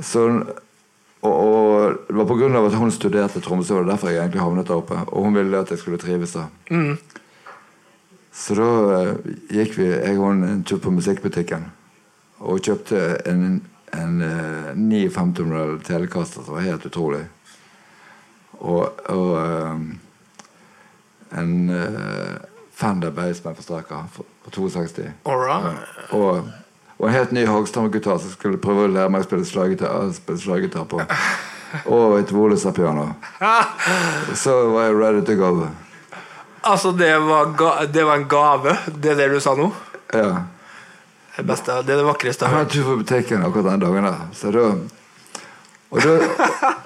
Så, og, og det var av at hun studerte i Tromsø, og det var derfor jeg egentlig havnet der oppe. Og hun ville at jeg skulle trives der. Så da uh, gikk vi, jeg og hun en tur på musikkbutikken og kjøpte en, en uh, 59-modell telekaster som var helt utrolig. Og, og eh, en uh, Fender bassman-forsterker fra fra 62. All right. Og, og en helt ny Hagstrøm-gitar som skulle prøve å lære meg å spille slaggitar, på. *laughs* Og et Woleser-piano. Så var jeg ready to go. Altså, det var, det var en gave, det er det du sa nå? Ja. Det, beste, det er det vakreste Jeg har hørt. Jeg tur på butikken akkurat den dagen der. Så da Og da,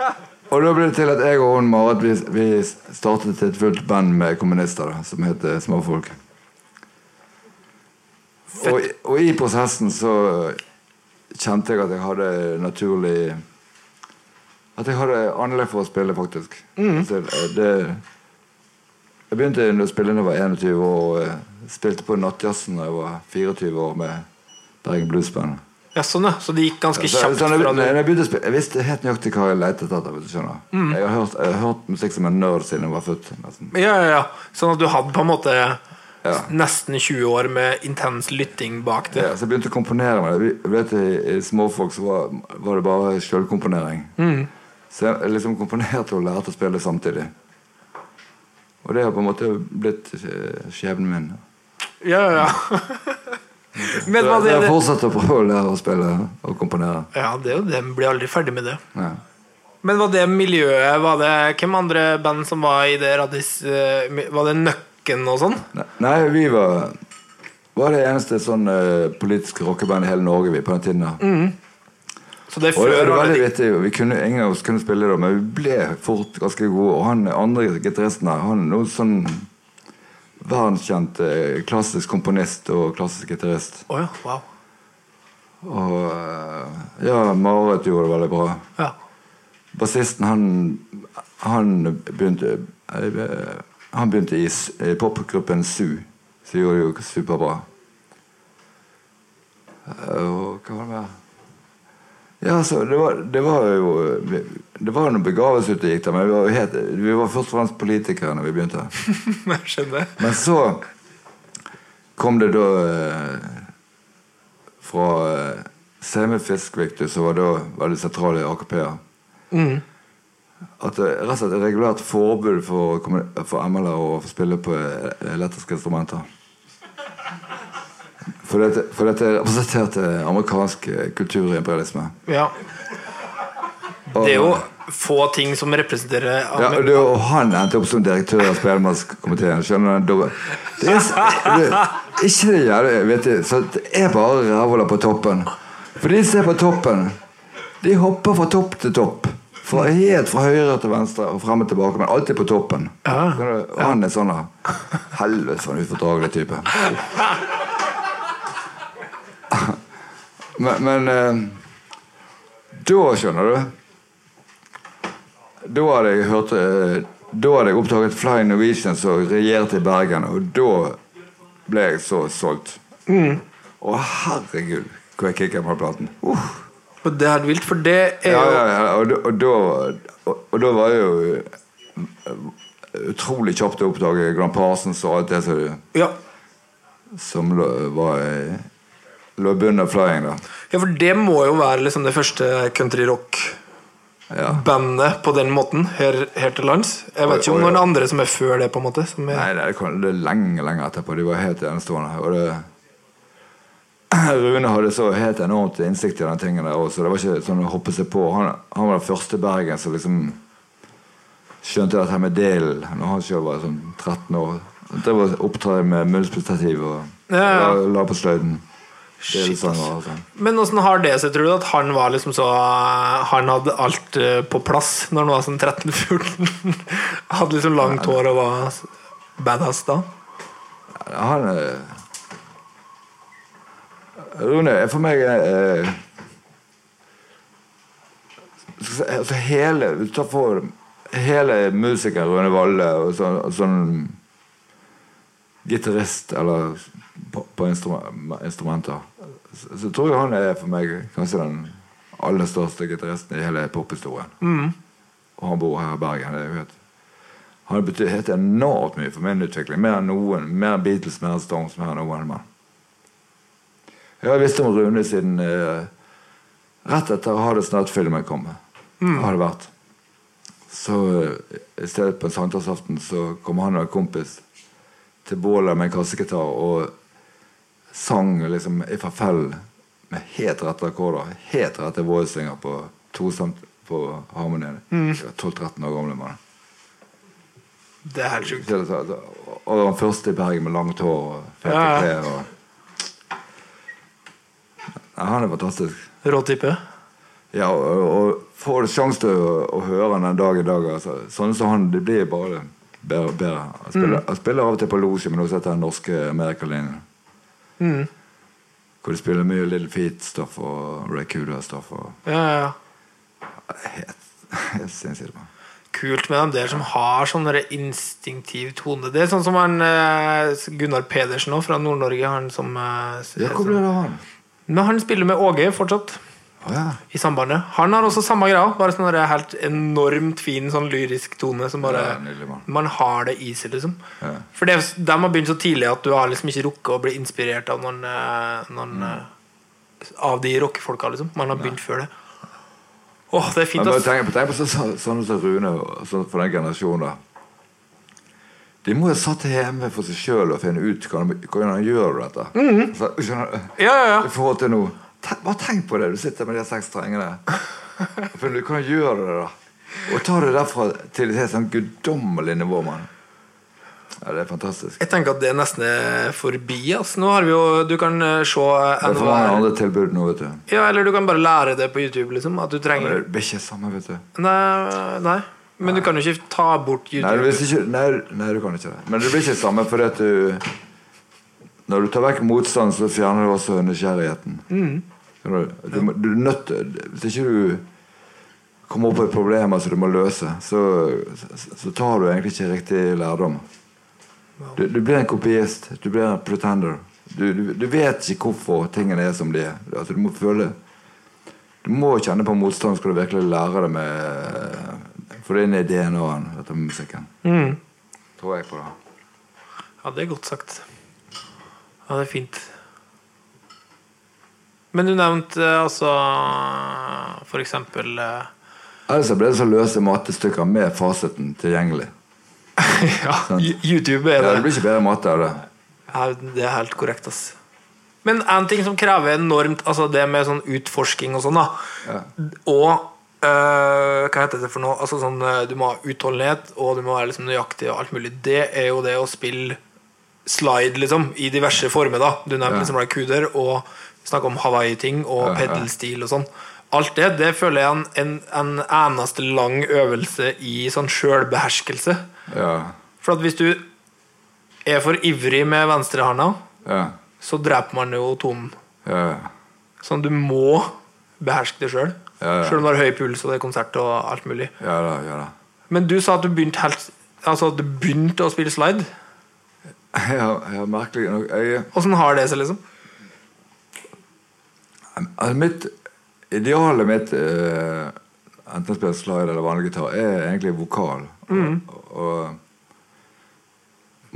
*laughs* og da ble det til at jeg og hun Marit vi, vi startet et fullt band med kommunister da, som heter Småfolk. Og, og i prosessen så kjente jeg at jeg hadde naturlig At jeg hadde anlegg for å spille, faktisk. Så det, jeg begynte å spille da jeg var 21 år, og eh, spilte på Nattjazzen da jeg var 24 år med Bergen Blues Band. Ja, sånn, ja. Så det gikk ganske Så, kjapt Sånn, jeg, jeg, jeg Jeg visste helt nøyaktig hva jeg lette etter. Mm. Jeg, har hørt, jeg har hørt musikk som en nerd siden jeg var født. Ja, ja, ja. Sånn at du hadde på en måte Ja. nesten 20 år med intens lytting bak det. Ja, så jeg begynte å komponere meg. Jeg vet, I, i småfolk så var, var det bare sjølkomponering. Så jeg liksom komponerte og lærte å spille samtidig. Og det har på en måte blitt eh, skjebnen min. Ja, ja, ja. *laughs* *laughs* Men det jeg har fortsatt å prøve å lære å spille og komponere. Ja, det er jo det. Man blir aldri ferdig med det. Ja. Men var det miljøet var det, Hvem andre band som var i det Radis eh, Var det Nøkken og sånn? Nei, vi var var det eneste sånn uh, politiske rockeband i hele Norge vi på den tiden. Mm. Så det er Og det, før det var veldig vittig. Vi kunne, ingen av oss kunne spille det, men vi ble fort ganske gode. Og han andre gitaristen her, han er noe sånn verdenskjent eh, klassisk komponist og klassisk gitarist. Oh ja, wow. Og eh, ja, Marit gjorde det veldig bra. Ja. Bassisten, han, han begynte eh, Han begynte i, i popgruppen Su, som gjorde det jo superbra. Og hva var det mer? Ja, så det var, det var jo Det var noen begavelse ute gikk der, men vi var, helt, vi var først og fremst politikere når vi begynte. *laughs* Jeg skjønner. Men så kom det da eh, fra eh, Semi Fiskviktig, som var da veldig sentrale i AKP, mm. At det rett og slett er regulært forbud for, for ML-er å spille på eh, elektriske instrumenter. For dette, for dette representerte amerikansk eh, kulturimperialisme. Ja. Det er jo få ting som representerer Ja, og, han endte opp som direktør av spellemannskomiteen. Skjønner du? Det er, det, ikke det jævlig vet du, så Det er bare rævhåla på toppen. For de som er på toppen, de hopper fra topp til topp. Fra, helt fra høyre til venstre og frem og tilbake, men alltid på toppen. Og han er sånn. Helvete, for en ufordragelig type. Men, men eh, da, skjønner du da hadde jeg hørt eh, Da hadde jeg oppdaget Fly Norwegian som regjerte i Bergen, og da ble jeg så solgt. Å, herregud, hvor jeg kicka på platen. Uh. Og det er helt vilt, for det er jo ja, ja, og, da- og, da, og, og da var jeg jo eh, utrolig kjapt å oppdage Grand Parsons og alt det som, ja. som var av Flying. da ja, for det må jo være liksom det første countryrock-bandet ja. på den måten her, her til lands. Jeg vet ikke om noen andre som er før det, på en måte. Som er, Nei, det, kom, det er lenge lenge etterpå. De var helt enestående. Og det, *clears throat* Rune hadde så helt enormt innsikt i den tingen der også. Det var ikke sånn å hoppe seg på. Han, han var den første Bergen som liksom skjønte dette med delen når han sjøl var sånn 13 år. Det var opptre med munnspillstativ og Ja, ja. la på sløyden. Shit, sånn. Men åssen har det seg, tror du? At han var liksom så Han hadde alt eh, på plass når han var sånn 13-14? *laughs* Hadde liksom langt hår og var badass da? Han eh, Rune er for meg eh, altså hele Ta for hele musikeren Rune Valle og sånn, sånn gitarist eller på, på instrument, instrumenter, så, så tror jeg han er for meg kanskje den aller største gitaristen i hele pophistorien. Og han bor her i Bergen. Det er jo helt han har betydd helt enormt mye for min utvikling. Mer enn noen. Mer Beatles, mer Stones, mer enn noen mann. Jeg har visst om Rune siden eh, rett etter Ha det snart-filmen kom. Har det vært. Så eh, i stedet på en sankthansaften så kom han og en kompis til bålet med en kassegitar og sang liksom i forfell med helt rette akkorder. Helt rette voicinger på to på harmonien. Mm. 12-13 år gamle mann. Det er helt sjukt. Og den første i Bergen med langt hår og fete Ja, ja. klær. Og... Nei, han er fantastisk. Rå type. Ja, og, og får du sjanse til å, å høre han en dag i dag altså, Sånne som han, det blir bare bedre. bedre. Han, spiller, Mm. han spiller av og til på losje, men også etter den norske Amerikalinjen. Mm. Hvor de spiller mye Little Feet-stoff og Ray Cuda-stoff. og Ja, ja, ja. Helt, helt sinnssykt bra. Kult med dem der som har sånn instinktiv tone. Det er sånn som han eh, Gunnar Pedersen òg, fra Nord-Norge. Han som eh, Ja, hvor ble det av han? Men han spiller med Åge fortsatt. Ja. I sambandet. Han har også samme greia. Bare sånn helt enormt fin sånn lyrisk tone som bare Ja, nydelig, man. Man har det i seg, liksom. Ja. For det, de har begynt så tidlig at du har liksom ikke rukket å bli inspirert av noen, eh, noen Mm. eh, Av de rockefolka, liksom. Man har begynt før det. Åh, det er fint, ass. tenk, tenk på så- så- sånne som Rune og sånn for den generasjonen. da. De må jo satt hjemme for seg sjøl og finne ut hvordan de han gjør dette. Så, skjønner? Ja, ja, ja. I forhold til nå. Bare tenk på det. Du sitter med de seks strengene. For du kan gjøre det, da. Og ta det derfra til et helt sånn guddommelig nivå, Man. Ja, det er fantastisk. Jeg tenker at det nesten er forbi. Altså. Nå har vi jo Du kan eh, se Det er for mange andre tilbud nå, vet du. Ja, eller du kan bare lære det på YouTube, liksom. At du trenger ja, det blir ikke samme, vet du. Nei, nei. Men du kan jo ikke ta bort Nei, YouTube. hvis ikke, nei, nei, du kan ikke det. Men det blir ikke samme fordi at du Når du tar vekk motstand, så fjerner du også nysgjerrigheten. Skjønner Du, du, må- du er nødt Hvis ikke du kommer opp i problemer som du må løse, så, så, tar du egentlig ikke riktig lærdom. Du, du blir en kopiist. Du blir en pretender. Du, du, du vet ikke hvorfor tingene er som de er. Altså, du må føle Du må kjenne på motstand skal du virkelig lære det med For det inn i DNA-en, dette med musikken. Mm. Tror jeg på det. Ja, det er godt sagt. Ja, det er fint. Men du nevnte eh, altså For eksempel eh, Ellers ble det så løse matestykker med fasiten tilgjengelig. *laughs* Ja, sånn. YouTube er det. Ja, det blir ikke bedre mat av det. Ja, det er helt korrekt, ass. Men en ting som krever enormt Altså det med sånn utforsking og sånn, da. Ja. Og øh, hva heter det for noe? Altså sånn, Du må ha utholdenhet, og du må være liksom nøyaktig og alt mulig. Det er jo det å spille slide, liksom, i diverse former, da. Du nevnte Ja. liksom kuder og snakka om Hawaii-ting og pedalstil og sånn. Alt det det føler jeg er en, en, en eneste lang øvelse i sånn sjølbeherskelse. Ja. For at hvis du er for ivrig med venstrehånda, Ja. så dreper man jo tonen. Ja. Sånn, du må beherske det sjøl. Ja. Sjøl om du har høy puls og det er konsert og alt mulig. Ja da. Ja da. Men du sa at du begynte helt Altså at du begynte å spille slide. *laughs* Ja, ja, merkelig nok. Jeg, Åssen har det seg, liksom? Altså mitt Idealet mitt, uh, enten spille slide eller vanlig gitar, er egentlig vokal. Og, og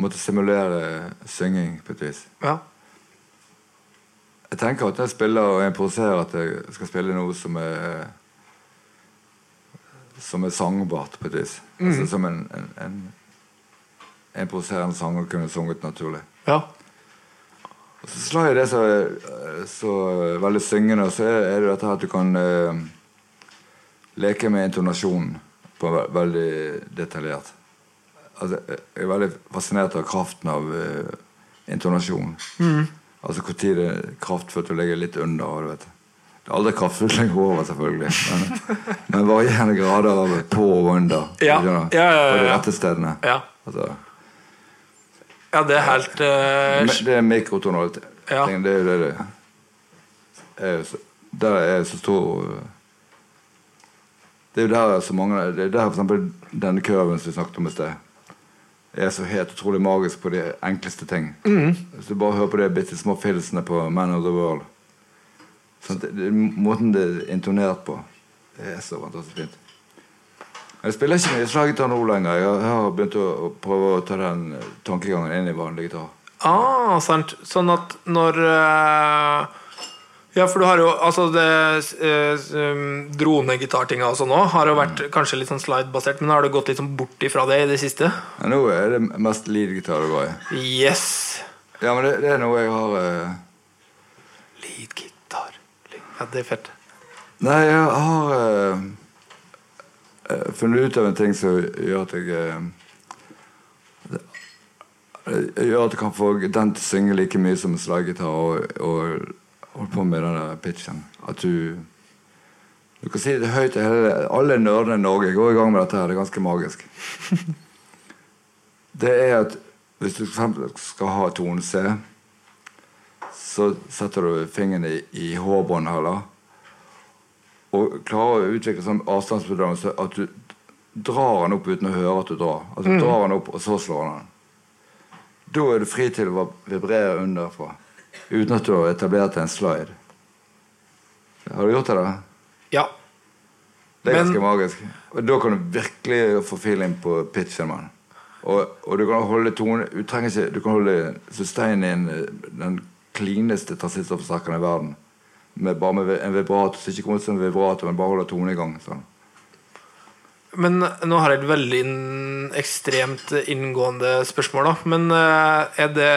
måtte simulere synging på et vis. Ja. Jeg tenker at når jeg spiller og improviserer at jeg skal spille noe som er Som er sangbart, på et vis. Altså som en, en, en improviserende sanger kunne sunget naturlig. ja. Og så slår jeg det så, er så veldig syngende, så er er det dette her at du kan uh, leke med intonasjonen på ve veldig detaljert. Altså, jeg er veldig fascinert av kraften av uh, intonasjon. Altså hvor tid det er kraftfullt å legge litt under. Du vet. Det er aldri kraftfullt å legge over, selvfølgelig. Men, *laughs* men varierende grader av på og under. Ja. Ja, ja, ja, På de rette stedene. Ja, Altså, ja det er helt uh... Det er mikrotonalitet. Ja. Det er jo det det er. Der er så stor Det er jo der så mange Det er der eksempel denne kurven som vi snakket om i sted, er så helt utrolig magisk på de enkleste ting. Mm. Hvis du bare hører på de bitte små filsene på Man of the World sånn, det, det, Måten det er intonert på, det er så fantastisk fint. Jeg spiller ikke mye slaggitar nå lenger. Jeg har- begynt å å prøve å ta den tankegangen inn i vanlig gitar. Ah, sant. Sånn at når eh, Ja, for du har jo altså det eh, um, dronegitartinga og sånn òg har jo vært kanskje litt sånn slide-basert, men har du gått litt sånn bort ifra det i det siste? Ja, nå er det mest lead-gitar det går i. Yes! Ja, men det, det er noe jeg har eh, Lead-gitar. Ja, det er fett. Nei, jeg har eh, eh, funnet ut av en ting som gjør at jeg eh, Gjør at jeg kan få den til å synge like mye som en slaggitar og, og holde på med den pitchen. At du Du kan si det høyt Alle nerdene i Norge går i gang med dette her. Det er ganske magisk. *laughs* Det er at hvis du skal ha tone C, så setter du fingeren i, i H-båndet, eller? og klarer å utvikle sånn avstandsbedømmelse at du drar den opp uten å høre at du drar. Altså Mm. drar den opp, og så slår den. Da er du fri til å vibrere underfra uten at du har etablert en slide. Har du gjort det? da? Ja. Det er Men- ganske magisk. Og da kan du virkelig få feeling på pitchen. Man. Og, og du kan holde tone Du trenger ikke Du kan holde sustain inn den klineste transistorforsterkeren i verden. Med, bare med en vibrator. som ikke kommer ut som en vibrator, men bare holder tonen i gang. Sånn. Men nå har jeg et veldig ekstremt inngående spørsmål, da. Men eh, er det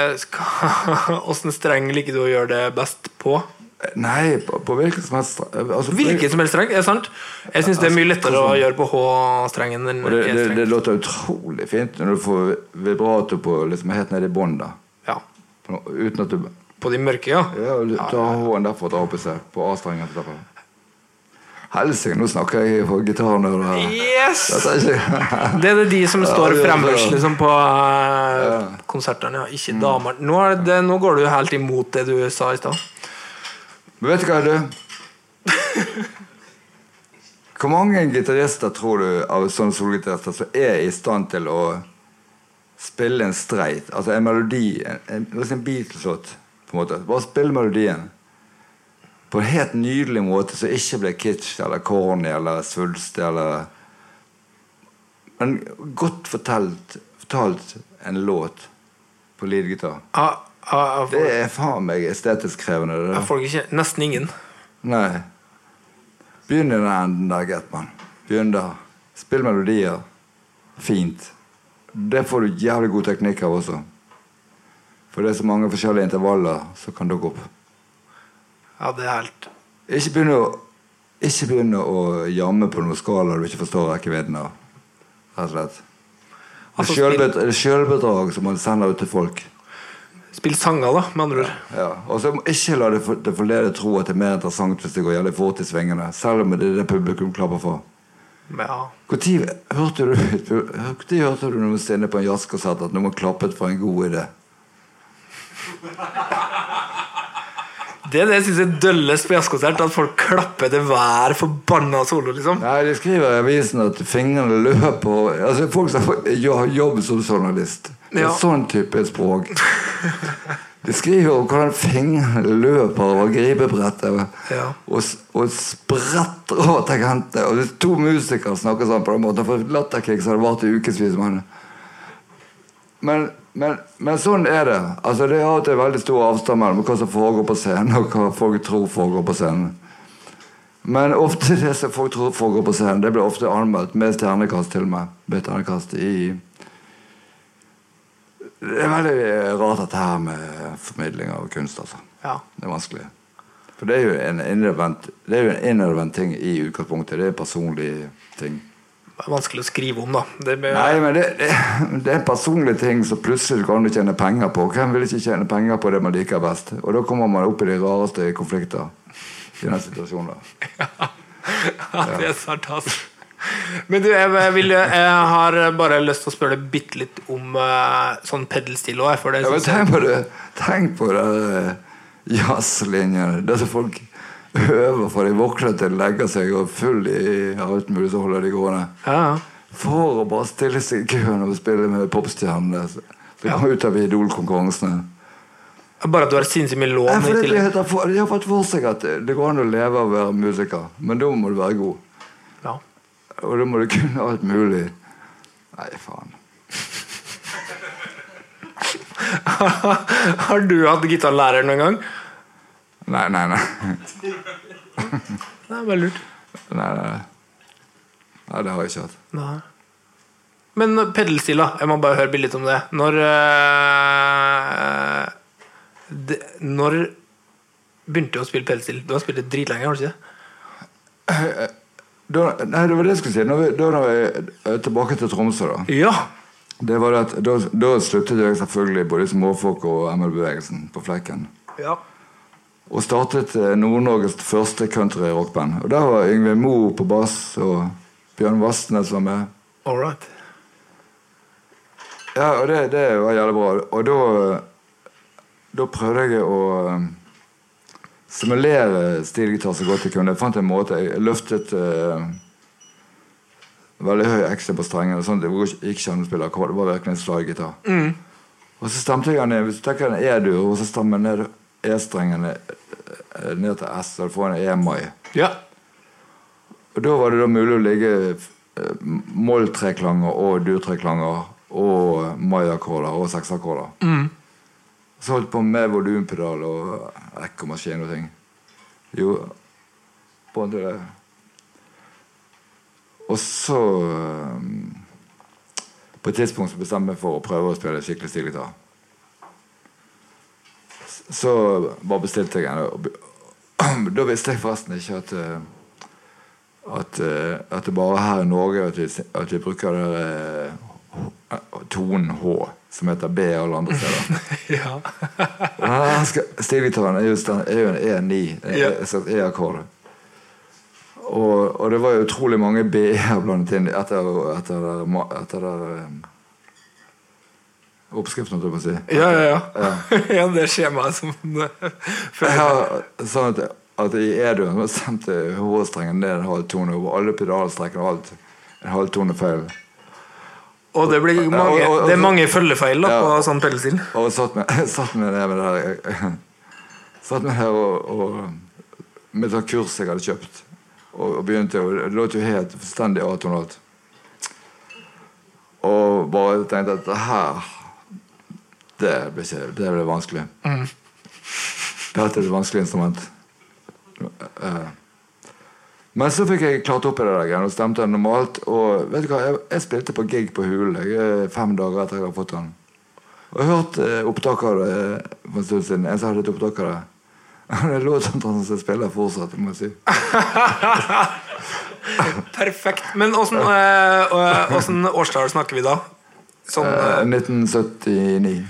Åssen *laughs* streng liker du å gjøre det best på? Nei, på, på hvilken som helst altså, Hvilken som helst streng, er sant? Jeg syns det er mye lettere å gjøre på H-strengen enn Og det, det, det låter utrolig fint når du får vibrator på liksom helt nede i bånn. da. Ja. Uten at du På de mørke, ja. Ja, tar H-en derfra og drar opp i seg. På A-strengen. Helsike, nå snakker jeg for gitarnører her. Yes! Det er ikke Det er de som står er fremmest liksom, på uh, konsertene, ja. Ikke damer. Nå, er det, nå går du helt imot det du sa i stad. Men vet du hva, du? Hvor mange gitarister tror du av sånne solgitarister som er i stand til å spille en streit, altså en melodi, en, en, en Beatles-låt, på en måte. Bare spille melodien på en helt nydelig måte som ikke blir kitsch eller corny eller svulstig eller Men godt fortalt, fortalt en låt på leadgitar. Ah, ah, ah, Det er faen meg estetisk krevende. Det er folk ikke, nesten ingen. Nei. Begynn i den enden der, Getman. Begynn der. Spill melodier. Fint. Det får du jævlig god teknikk av også. For det er så mange forskjellige intervaller som kan dukke opp. Ja, det er helt Ikke begynne å, ikke begynne å jamme på noen skala du ikke forstår rekkevidden av. Rett og slett. Det Altså, det er sjølbedrag som man sender ut til folk. Spill sanger, da, med andre ord. Ja, og så Ikke la det, for, det forlede tro at det er mer interessant hvis det går jævlig fort i svingene. Selv om det er det publikum klapper for. Ja. Når hørte du hørte du noensinne på en jazzkonsert at noen klappet for en god idé? Det er det jeg syns er døllest på jazzkonsert. At folk klapper til hver forbanna solo, liksom. Nei, De skriver i avisen at fingrene løper Altså Folk som har jobb som journalist. Det er Ja. sånn type språk. De skriver om hvordan fingrene løper over gripebrettet Ja. og, og spretter over tangentene. Og hvis to musikere snakker sånn på den måten, for latterkick har det vart i ukevis. Men, men, men, sånn er det. Altså Det og til veldig stor avstand mellom hva som foregår på scenen, og hva folk tror foregår på scenen. Men ofte *laughs* det som folk tror foregår på scenen, det blir ofte anmeldt med stjernekast til meg. med. Stjernekast i Det er veldig rart dette her med formidling av kunst, altså. Ja. Det er vanskelig. For det er jo en innadvendt Det er jo en innadvendt ting i utgangspunktet. Det er en personlig ting. Det er vanskelig å skrive om, da. Det blir, Nei, men det, det, er en personlig ting som plutselig kan du tjene penger på. Hvem vil ikke tjene penger på det man liker best? Og da kommer man opp i de rareste konflikter i den situasjonen. der. *laughs* Ja, det er sarkastisk. Men du, jeg, vil, jeg har bare lyst til å spørre deg bitte litt om eh, sånn pedelstil òg. Ja, tenk på det Tenk på det jazzlinjene. eh, jazzlinjen. Det som folk øver fra de våkner til de legger seg og full i alt mulig, så holder de gående. ja, ja. For å bare stille seg i køen og spille med popstjernene. Så komme ut av Idol-konkurransene. Bare at du har sinnssykt mye lån Ja, de, de har fått for seg at det går an å leve av å være musiker, men da må du være god. Ja. Og da må du kunne alt mulig. Nei, faen. *laughs* Har du hatt gitarlærer noen gang? Nei, nei, nei. Det er bare lurt. Nei, nei. nei det har jeg ikke hatt. Nei. Men pedelstil, da. Jeg må bare høre litt om det. Når øh, det, Når begynte du å spille pedelstil? Du har spilt det dritlenge, har du ikke det? Da, nei, det var det jeg skulle si. Når vi, da var vi tilbake til Tromsø, da. Ja. Det var at, da, da sluttet jeg selvfølgelig både småfolk og ML-bevegelsen på Flekken. ja. Og startet eh, Nord-Norges første country-rockband. Og Der var Yngve Moe på bass, og Bjørn Vastnes var med. All right. Ja, og det, det var jævlig bra. Og da, da prøvde jeg å um, simulere stilgitar så godt jeg kunne. Jeg fant en måte. Jeg løftet uh, veldig høy ekstra på strengene. Sånn at det gikk ikke an å spille akkord. Det var virkelig en slaggitar. Og så stemte jeg den ned. Hvis du tenker en E-dur, og så stemmer jeg ned E-strengen ned ned til S, så du får en E-mai. Ja. Og da var det da mulig å ligge eh, moll-treklanger og dur-treklanger og mai-akkorder og seksakkorder. Så holdt på med volumpedal og ekkomaskin og ting. Jo, på en det. Og så eh, På et tidspunkt så bestemte jeg meg for å prøve å spille skikkelig stilgitar. Så bare bestilte jeg en. *clears throat* Da visste jeg forresten ikke at eh, at, eh, at det bare er her i Norge at vi, at vi bruker det eh, tonen H, som heter B alle andre steder. *laughs* ja. *laughs* Stilgitaren er jo, en E9, en Ja. Slags E-akkord. Og, og det var jo utrolig mange B-er blandet inn etter, etter, etter eh, oppskriften, holdt jeg på å si. Ja, ja, ja. ja *laughs* det skjemaet som *laughs* Jeg har sånn at, at i E-duren stemte H-strengen ned en halv tone, over alle pedalstrekkene og alt en halv tone feil. Og det blir mange, Ja, og- og- det er mange følgefeil da, på sånn pedalstil. Og satt med, *laughs* satt med det med det her Satt med her og, og med sånn kurs jeg hadde kjøpt. Og, og begynte og Det låt jo helt fullstendig atonalt. Og bare tenkte at det her Det ble, Det ble vanskelig. Dette er et vanskelig instrument. Eh, Men så fikk jeg klart opp i det der og stemte normalt. Og vet du hva, jeg, jeg spilte på gig på Hulen eh, fem dager etter jeg hadde fått den. Og jeg har hørt eh, opptak av det for en stund siden. En som hadde et opptak av det. *laughs* Det låt som han som spiller fortsatt, må jeg si. *laughs* Perfekt. Men åssen årstall snakker vi da? Sånn eh, 1979.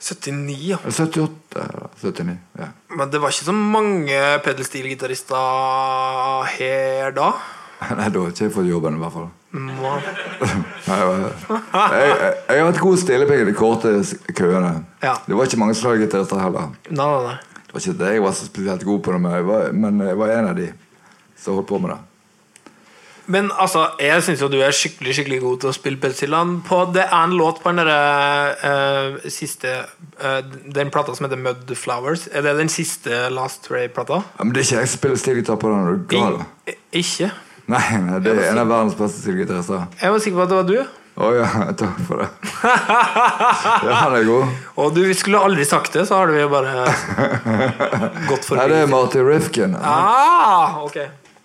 79, ja. 78 79. Ja. Men det var ikke så mange pedelstilgitarister her da? *laughs* Nei, da har ikke jeg fått jobben, i hvert fall. *laughs* Nei, jeg, jeg, jeg, har vært god stillepenge i de korte køene. Ja. Det var ikke mange slaggitarister heller. Nei, nei, nei. Det var ikke det jeg var så spesielt god på men jeg var, men jeg var en av de som holdt på med det. Men altså, jeg syns jo du er skikkelig skikkelig god til å spille pedelstil. På Det er en låt på den der, uh, siste uh, Den plata som heter Mud Flowers. Er det den siste Last Ray-plata? Ja, men det er ikke jeg spiller stilgitar på den. Er du gal? I- Ikke? Nei, nei, det er en av verdens beste stilgitarister. Jeg var sikker på at det var du. Å ja, *laughs* takk for det. *laughs* Ja, han er god. Og du skulle aldri sagt det, så har du jo bare *laughs* gått Nei, det er Marty Rifkin. Ah, ok.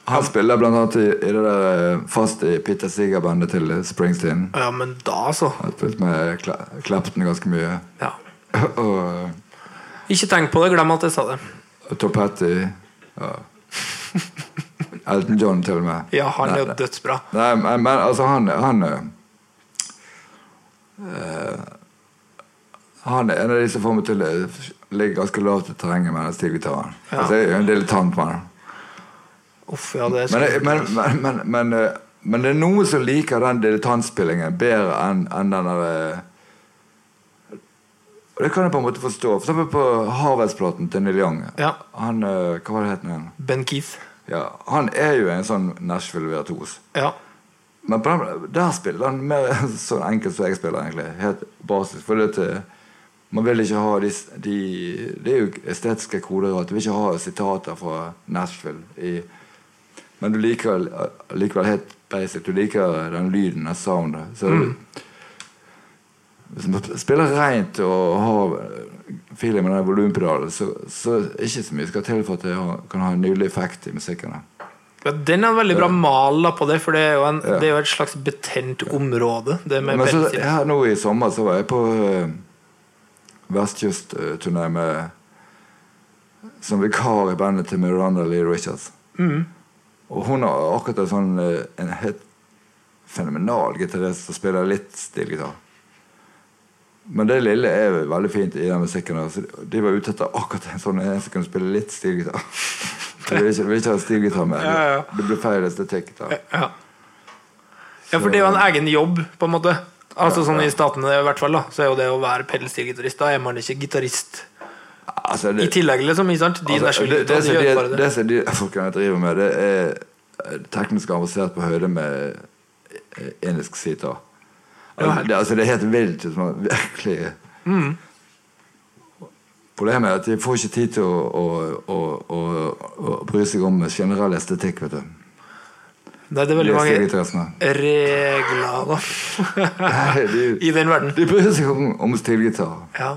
Han spiller blant annet i, i det der eh, fast i Peter Siger-bandet til Springsteen. Ja, men da, så. Han har spilt med Kla Clapton ganske mye. Ja. *laughs* Og Ikke tenk på det, glem at jeg sa det. Top Hatty. Ja. *laughs* Elton John til og med. Ja, han er jo dødsbra. Nei, men, altså, han Han eh, eh, Han er en av de som får meg til å ligge ganske lavt i terrenget med den stilgitaren. Ja. Altså, jeg er en dilettant med den. Uff, ja, det Men, men, men, men, men, eh, men det er noen som liker den dilettantspillingen bedre enn en den der eh, Og det kan jeg på en måte forstå. For eksempel på Harvest-platen til Neil Young. Ja. Han, eh, Hva var det het igjen? Ben Keith. Ja, han er jo en sånn Nashville-virtuos. Ja. Men den, der spiller han mer *laughs* sånn enkelt som jeg spiller, egentlig. Helt basisk. For det, til man vil ikke ha de, de Det er jo estetiske koder og alt. Du vil ikke ha sitater fra Nashville. I, men du liker likevel helt basic. Du liker den lyden, den soundet. Så Hvis man spiller rent og har feeling med den volumpedalen, så, så er det ikke så mye skal til for at det kan ha en nydelig effekt i musikken. Ja, den er en veldig bra mal da på det, for det er jo, en, Ja. det er jo et slags betent område. Det med Men så, her nå i sommer så var jeg på uh, vestkystturné med som vikar i bandet til Miranda Lee Richards. Og hun har akkurat en sånn eh, en helt fenomenal gitarist som spiller litt stilgitar. Men det lille er veldig fint i den musikken. Så de var ute etter akkurat en sånn en som kunne spille litt stilgitar. *laughs* De vil ikke, vil ikke ha stilgitar med. Ja, ja. Det blir feil estetikk. da. Ja. ja, for det er jo en egen jobb, på en måte. Altså sånn I statene i hvert fall da Så er jo det å være pedelstilgitarist Da er man ikke gitarist Altså, det- i tillegg, liksom. Ikke sant? De Altså, det, det, de som de, det. det. som de folkene driver med, det er eh, teknisk avansert på høyde med enisk indisk sitar. Altså, det, altså, det er helt vilt. virkelig Mm. Problemet er at de får ikke tid til å, å, å, å, bry seg om generell estetikk. vet du. Nei, det er veldig mange regler da *laughs* i den verden. de bryr seg om, om stilgitar. Ja.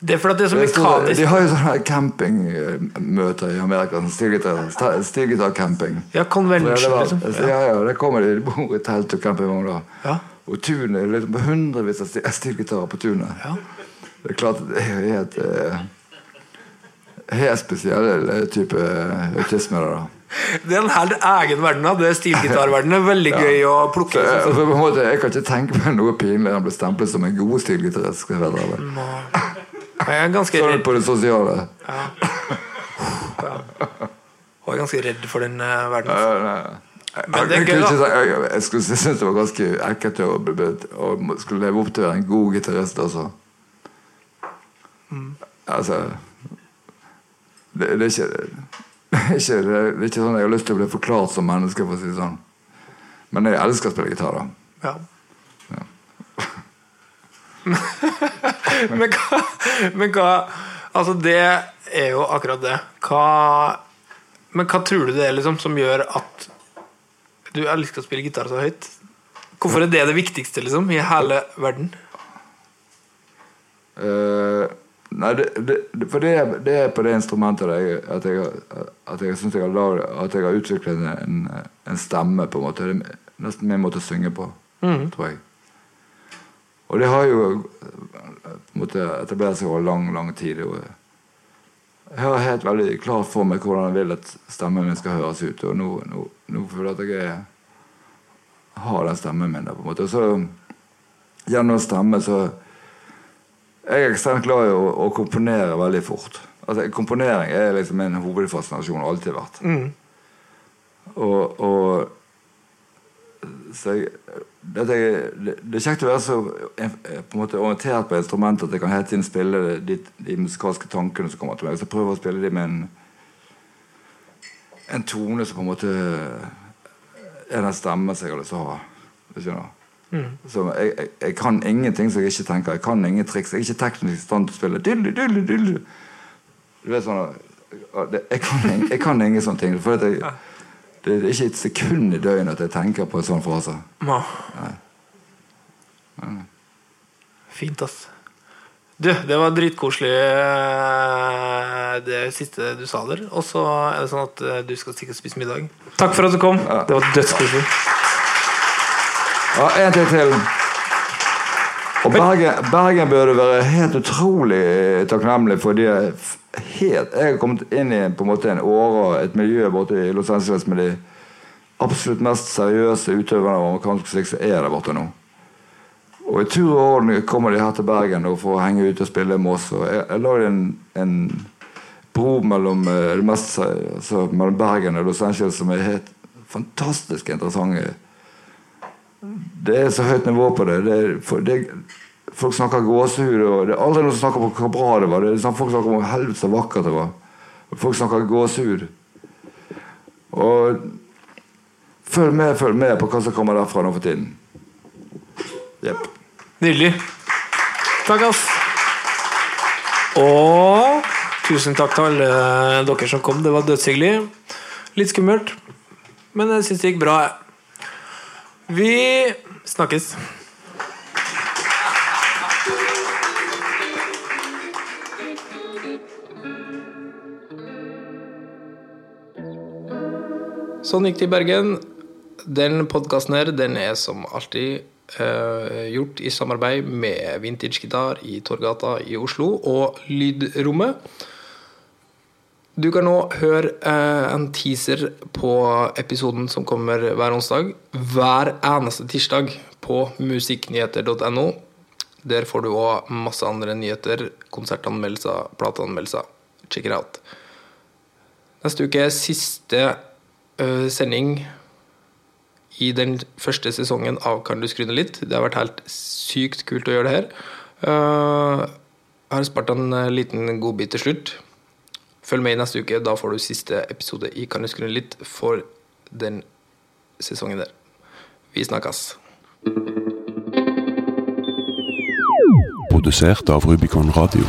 Det er fordi det er så mekanisk. De har jo sånne campingmøter i Amerika. sånn sta- Ja, convention, liksom. Ja. Ja, der kommer de, de bor i telt og campingvogn. Ja. Og tunet liksom hundrevis av stilgitarer på tunet. Ja. Det er klart det er jo helt eh, Helt spesiell eh, type eh, autisme. da Det er en helt egen verden. da. Det er Stilgitarverdenen veldig gøy å plukke. Så, så, for på en måte, Jeg kan ikke tenke meg noe pinlig enn å blir stemplet som en god stilgitarist. Jeg er ganske redd, på det sosiale. og er ganske redd for den uh, verden. Ja, nei. Jeg, Men det gøy, ikke jeg, jeg skulle synes det var ganske ekkelt å, å skulle leve opp til å være en god gitarist. Altså. Mm. altså det, det, er ikke, det, er ikke, det er ikke sånn jeg har lyst til å bli forklart som menneske. For å si det sånn. Men jeg elsker å spille gitar. da Ja. Men, hva, men hva Altså, det er jo akkurat det. Hva Men hva tror du det er liksom som gjør at du elsker å spille gitar så høyt? Hvorfor er det det viktigste liksom i hele verden? Uh, nei, det, det, for det, er- det er på det instrumentet jeg, at jeg, at jeg synes jeg har, lag- at jeg har utviklet en, en stemme, på en måte. Det er nesten min måte å synge på, tror jeg. Og det har jo måtte etablert seg over lang, lang tid. Jeg har helt veldig klart for meg hvordan jeg vil at stemmen min skal høres ut. Og nå, nå, nå føler jeg at jeg har den stemmen min der, på en måte. Og så gjennom stemme så jeg er ekstremt glad i å, å komponere veldig fort. Altså, komponering er liksom min hovedfascinasjon, alltid vært. Og, og så jeg, det, det er kjekt å være så eh, på en måte orientert på instrumentet at jeg kan hele tiden spille de, de musikalske tankene som kommer til meg. Så jeg prøver å spille dem med en, en tone som på en måte er den stemmen som jeg har lyst til å ha. Du mm. Så jeg, jeg, jeg kan ingenting som jeg ikke tenker. Jeg kan ingen triks. Jeg er ikke teknisk i stand til å spille Dilly, dilly, dilly. Du vet sånn jeg, kan, jeg kan ingen sånne ting. For at jeg, det er ikke et sekund i døgnet at jeg tenker på en sånn frase. Ja. Fint, ass. Du, det var dritkoselig eh, det siste du sa der. Og så er det sånn at eh, du skal stikke og spise middag. Takk for at du kom. Det var dødskoselig. Ja, En til til. Og Bergen, Bergen burde være helt utrolig takknemlig for de er helt Jeg har kommet inn i på en måte en åre, et miljø borte i Los Angeles med de absolutt mest seriøse utøverne av amerikansk musikk som er der borte nå. Og i tur og orden kommer de her til Bergen for å henge ute og spille med oss. Og jeg, jeg lagde en, en bro mellom, eh, det mest, altså, mellom Bergen og Los Angeles som er helt fantastisk interessant. Det er så høyt nivå på det. det, for, det folk snakker gåsehud. Og det er aldri noen som snakker om hvor bra det var. Det er sånn, folk snakker om hvor helvete vakkert det var. Folk snakker gåsehud. Og følg med, følg med på hva som kommer derfra nå for tiden. Jepp. Nydelig. Takk, ass. Og tusen takk til alle dere som kom. Det var dødshyggelig. Litt skummelt, men jeg syns det gikk bra. Vi snakkes. Sånn gikk det i Bergen. Den podkasten her den er som alltid uh, gjort i samarbeid med Vintage Gitar i Torgata i Oslo og Lydrommet. Du kan nå høre eh, en teaser på episoden som kommer hver onsdag. Hver eneste tirsdag på musikknyheter.no. Der får du òg masse andre nyheter, konsertanmeldelser, plateanmeldelser. Check it out. Neste uke er siste uh, sending i den første sesongen av Kan du skryne litt. Det har vært helt sykt kult å gjøre det her. Uh, jeg har spart en liten godbit til slutt. Følg med i neste uke. Da får du siste episode i Kan du skru litt for den sesongen der. Vi snakkes. Produsert av Rubicon Radio.